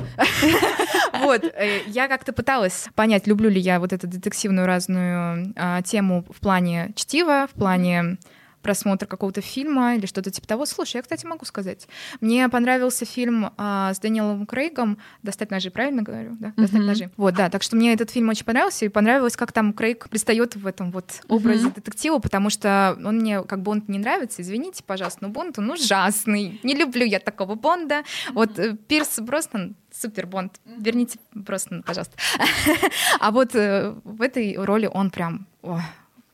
Вот, э, я как-то пыталась понять, люблю ли я вот эту детективную разную а, тему в плане чтива, в плане просмотра какого-то фильма или что-то типа того. Слушай, я, кстати, могу сказать. Мне понравился фильм а, с Дэниелом Крейгом «Достать ножи», правильно говорю? Да, «Достать Мгм. ножи». Вот, да, так что мне этот фильм очень понравился, и понравилось, как там Крейг предстает в этом вот образе Мгм. детектива, потому что он мне, как Бонд не нравится, извините, пожалуйста, но Бонд, он ужасный. Не люблю я такого Бонда. Вот э, Пирс Броснан супер Бонд. Верните просто, пожалуйста. А вот э, в этой роли он прям ой,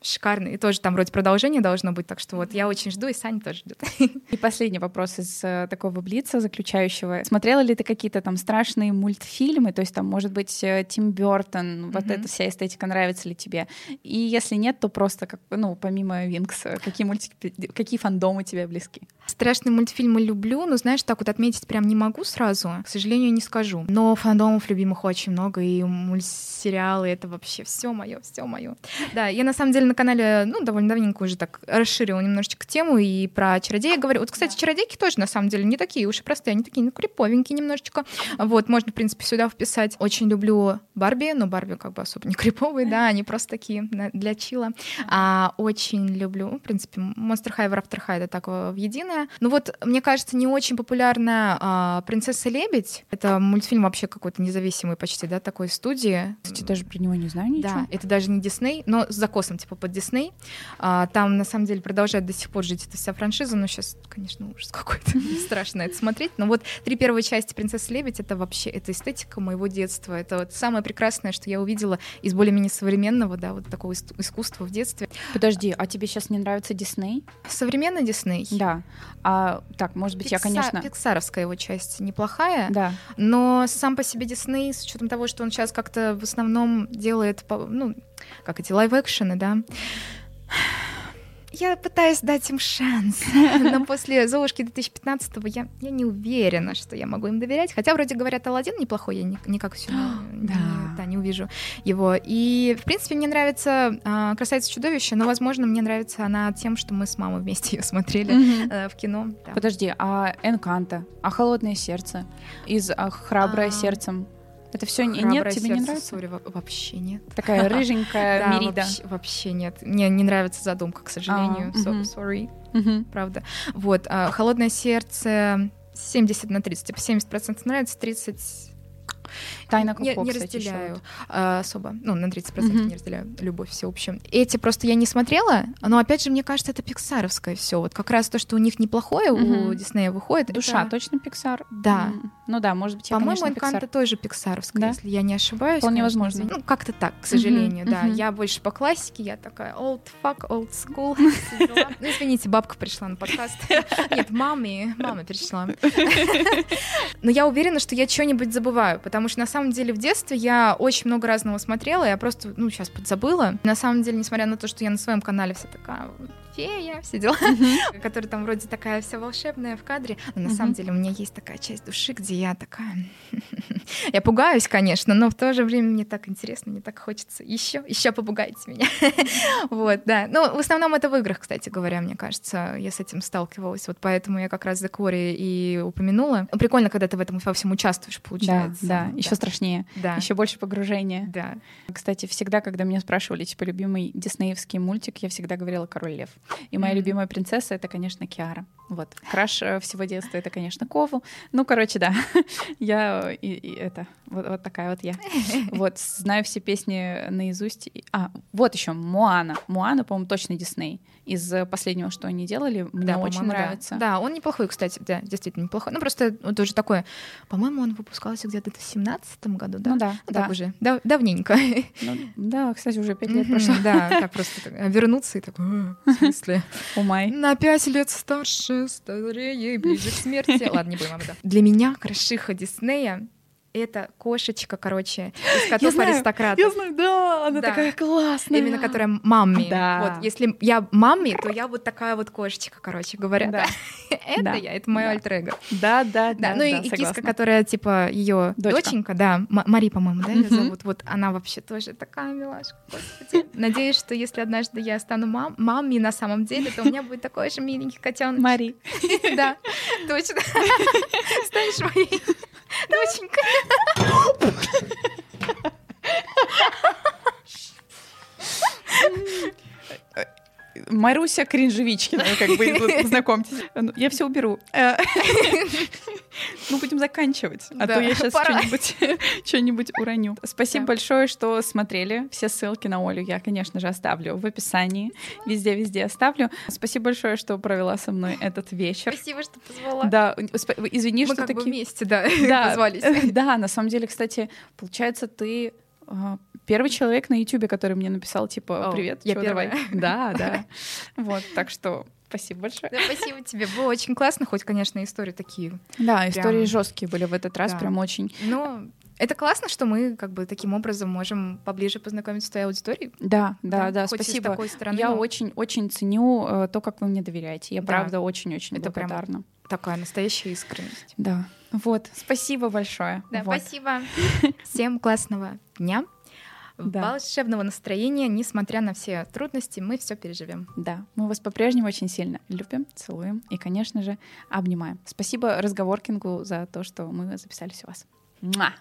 шикарный. И тоже там вроде продолжение должно быть, так что вот я очень жду, и Саня тоже ждет. И последний вопрос из э, такого блица заключающего. Смотрела ли ты какие-то там страшные мультфильмы? То есть там, может быть, э, Тим Бертон, вот эта вся эстетика нравится ли тебе? И если нет, то просто, как, ну, помимо Винкс, какие мультики, какие фандомы тебе близки? Страшные мультфильмы люблю, но, знаешь, так вот отметить прям не могу сразу. К сожалению, не скажу. Но фандомов любимых очень много, и мультсериалы — это вообще все мое, все мое. Да, я на самом деле на канале, ну, довольно давненько уже так расширила немножечко тему и про чародея говорю. Вот, кстати, чародейки тоже, на самом деле, не такие уж и простые, они такие, ну, криповенькие немножечко. Вот, можно, в принципе, сюда вписать. Очень люблю Барби, но Барби как бы особо не криповые, да, они просто такие для чила. А, очень люблю, в принципе, Monster High, After High, это так в единое. Ну вот, мне кажется, не очень популярная а, «Принцесса Лебедь». Это мультфильм вообще какой-то независимый почти, да, такой студии. Кстати, даже про него не знаю ничего. Да, это даже не Дисней, но с закосом типа под Дисней. А, там на самом деле продолжает до сих пор жить эта вся франшиза, но сейчас, конечно, ужас какой-то. Страшно это смотреть. Но вот три первые части «Принцесса Лебедь» — это вообще это эстетика моего детства. Это вот самое прекрасное, что я увидела из более-менее современного, да, вот такого ис- искусства в детстве. Подожди, а тебе сейчас не нравится Дисней? Современный Дисней. Да. А, так, может быть, я, Пикса- конечно... Пиксаровская его часть неплохая, Да. но сам по себе Дисней, с учетом того, что он сейчас как-то в основном делает, ну, как эти live-action ы, да, я пытаюсь дать им шанс, но после «Золушки» 2015-го я, я не уверена, что я могу им доверять. Хотя, вроде говорят, Алладин неплохой, я ни- никак все не, Да. да, не увижу его. И, в принципе, мне нравится а, «Красавица чудовище», но, возможно, мне нравится она тем, что мы с мамой вместе ее смотрели э, в кино. да. Подожди, а Энканто, а Холодное сердце из а, Храброе А, сердцем? Это все нет, «Храброе тебе не сердце», нравится? сори, во- вообще нет. Такая рыженькая Да, Мерида. вообще, вообще нет. Мне не нравится задумка, к сожалению. А, So- sorry, правда. Вот, а, «Холодное сердце» 70 на 30. Типа 70% нравится, 30 Тайна не, Коко, не ещё разделяю а, особо. Ну, на 30% Мгм. не разделяю любовь всеобщую. Эти просто я не смотрела, но опять же, мне кажется, это пиксаровское все. Вот как раз то, что у них неплохое у Мгм. Диснея выходит. Душа, это- точно Пиксар? Да. М, Ну да, может быть, я, По-моему, Энканта тоже пиксаровская, Да? если я не ошибаюсь. Вполне конечно, возможно. Ну, как-то так, к сожалению, да. мгм. Я больше по классике, я такая old fuck, old school. Ну, извините, бабка пришла на подкаст. Нет, маме, мама пришла. Но я уверена, что я что-нибудь забываю, потому что на самом деле в детстве я очень много разного смотрела, я просто, ну, сейчас подзабыла. На самом деле, несмотря на то, что я на своем канале вся такая фея, все дела, которая там вроде такая вся волшебная в кадре. Но на самом деле у меня есть такая часть души, где я такая... Я пугаюсь, конечно, но в то же время мне так интересно, мне так хочется еще, еще попугайте меня. Вот, да. Ну, в основном это в играх, кстати говоря, мне кажется, я с этим сталкивалась. Вот поэтому я как раз за Кори и упомянула. Прикольно, когда ты в этом во всем участвуешь, получается. Да, да, еще страшнее. Да. Еще больше погружения. Да. Кстати, всегда, когда меня спрашивали, типа, любимый диснеевский мультик, я всегда говорила «Король лев». И моя любимая принцесса — это, конечно, Киара. Вот. Краш э, всего детства — это, конечно, Кову. Ну, короче, да. Я и, и это, вот, вот такая вот я. Вот, знаю все песни наизусть. А, вот еще Моана. Моана, по-моему, точно Дисней. Из э, последнего, что они делали, мне Да, очень по-моему, да. нравится. Да. он неплохой, кстати, да, действительно неплохой. Ну, просто вот уже такое, по-моему, он выпускался где-то в семнадцатом году, да? Ну да, Ну, да. так уже, дав- давненько. Ну, да, кстати, уже пять лет прошло. Да, так просто вернуться и такой, «А, в смысле? Умай. На пять лет старше, старее, ближе к смерти. Ладно, не будем об этом. Для меня крашиха Диснея это кошечка, короче, из котов знаю, аристократа. Я знаю, да, она Да. такая классная. Именно которая мамми. Да. Вот, если я мамми, то я вот такая вот кошечка, короче говоря. Да. Это Да. я, это мое Да. альтер-эго. Да, да, Да, да. ну и, да, и киска, согласна. которая типа ее Дочка. доченька, да, Мари, по-моему, да, ее зовут. Вот она вообще тоже такая милашка. Господи. Надеюсь, что если однажды я стану мам, мамой на самом деле, то у меня будет такой же миленький котенок. Мари. Да, точно. Станешь моей доченькой. Маруся Кринжевичкина, как бы, вот, познакомьтесь. Ну, Я все уберу. Э, Мы будем заканчивать, а Да, то я сейчас что-нибудь что-нибудь уроню. Спасибо Да. большое, что смотрели. Все ссылки на Олю я, конечно же, оставлю в описании. Везде-везде оставлю. Спасибо большое, что провела со мной этот вечер. Спасибо, что позвала. Да, извини, Мы что как бы вместе, да, Да, позвались. Да, на самом деле, кстати, получается, ты первый человек на Ютубе, который мне написал, типа, привет, я чё, давай. Да, да. Вот, так что спасибо большое. Да, спасибо тебе. Было очень классно, хоть, конечно, истории такие. Да, Прям- истории жесткие были в этот раз, Да. прям очень. Но это классно, что мы как бы таким образом можем поближе познакомиться с твоей аудиторией. Да, да, да, хоть и с спасибо. такой стороны, Я но очень-очень ценю э, то, как вы мне доверяете. Я Да. правда очень-очень Это прям благодарна. такая настоящая искренность. Да. Вот, спасибо большое. Да, Вот. спасибо. Всем классного дня. Да. Волшебного настроения, несмотря на все трудности, мы все переживем. Да, мы вас по-прежнему очень сильно любим, целуем и, конечно же, обнимаем. Спасибо разговоркингу за то, что мы записались у вас. Муа!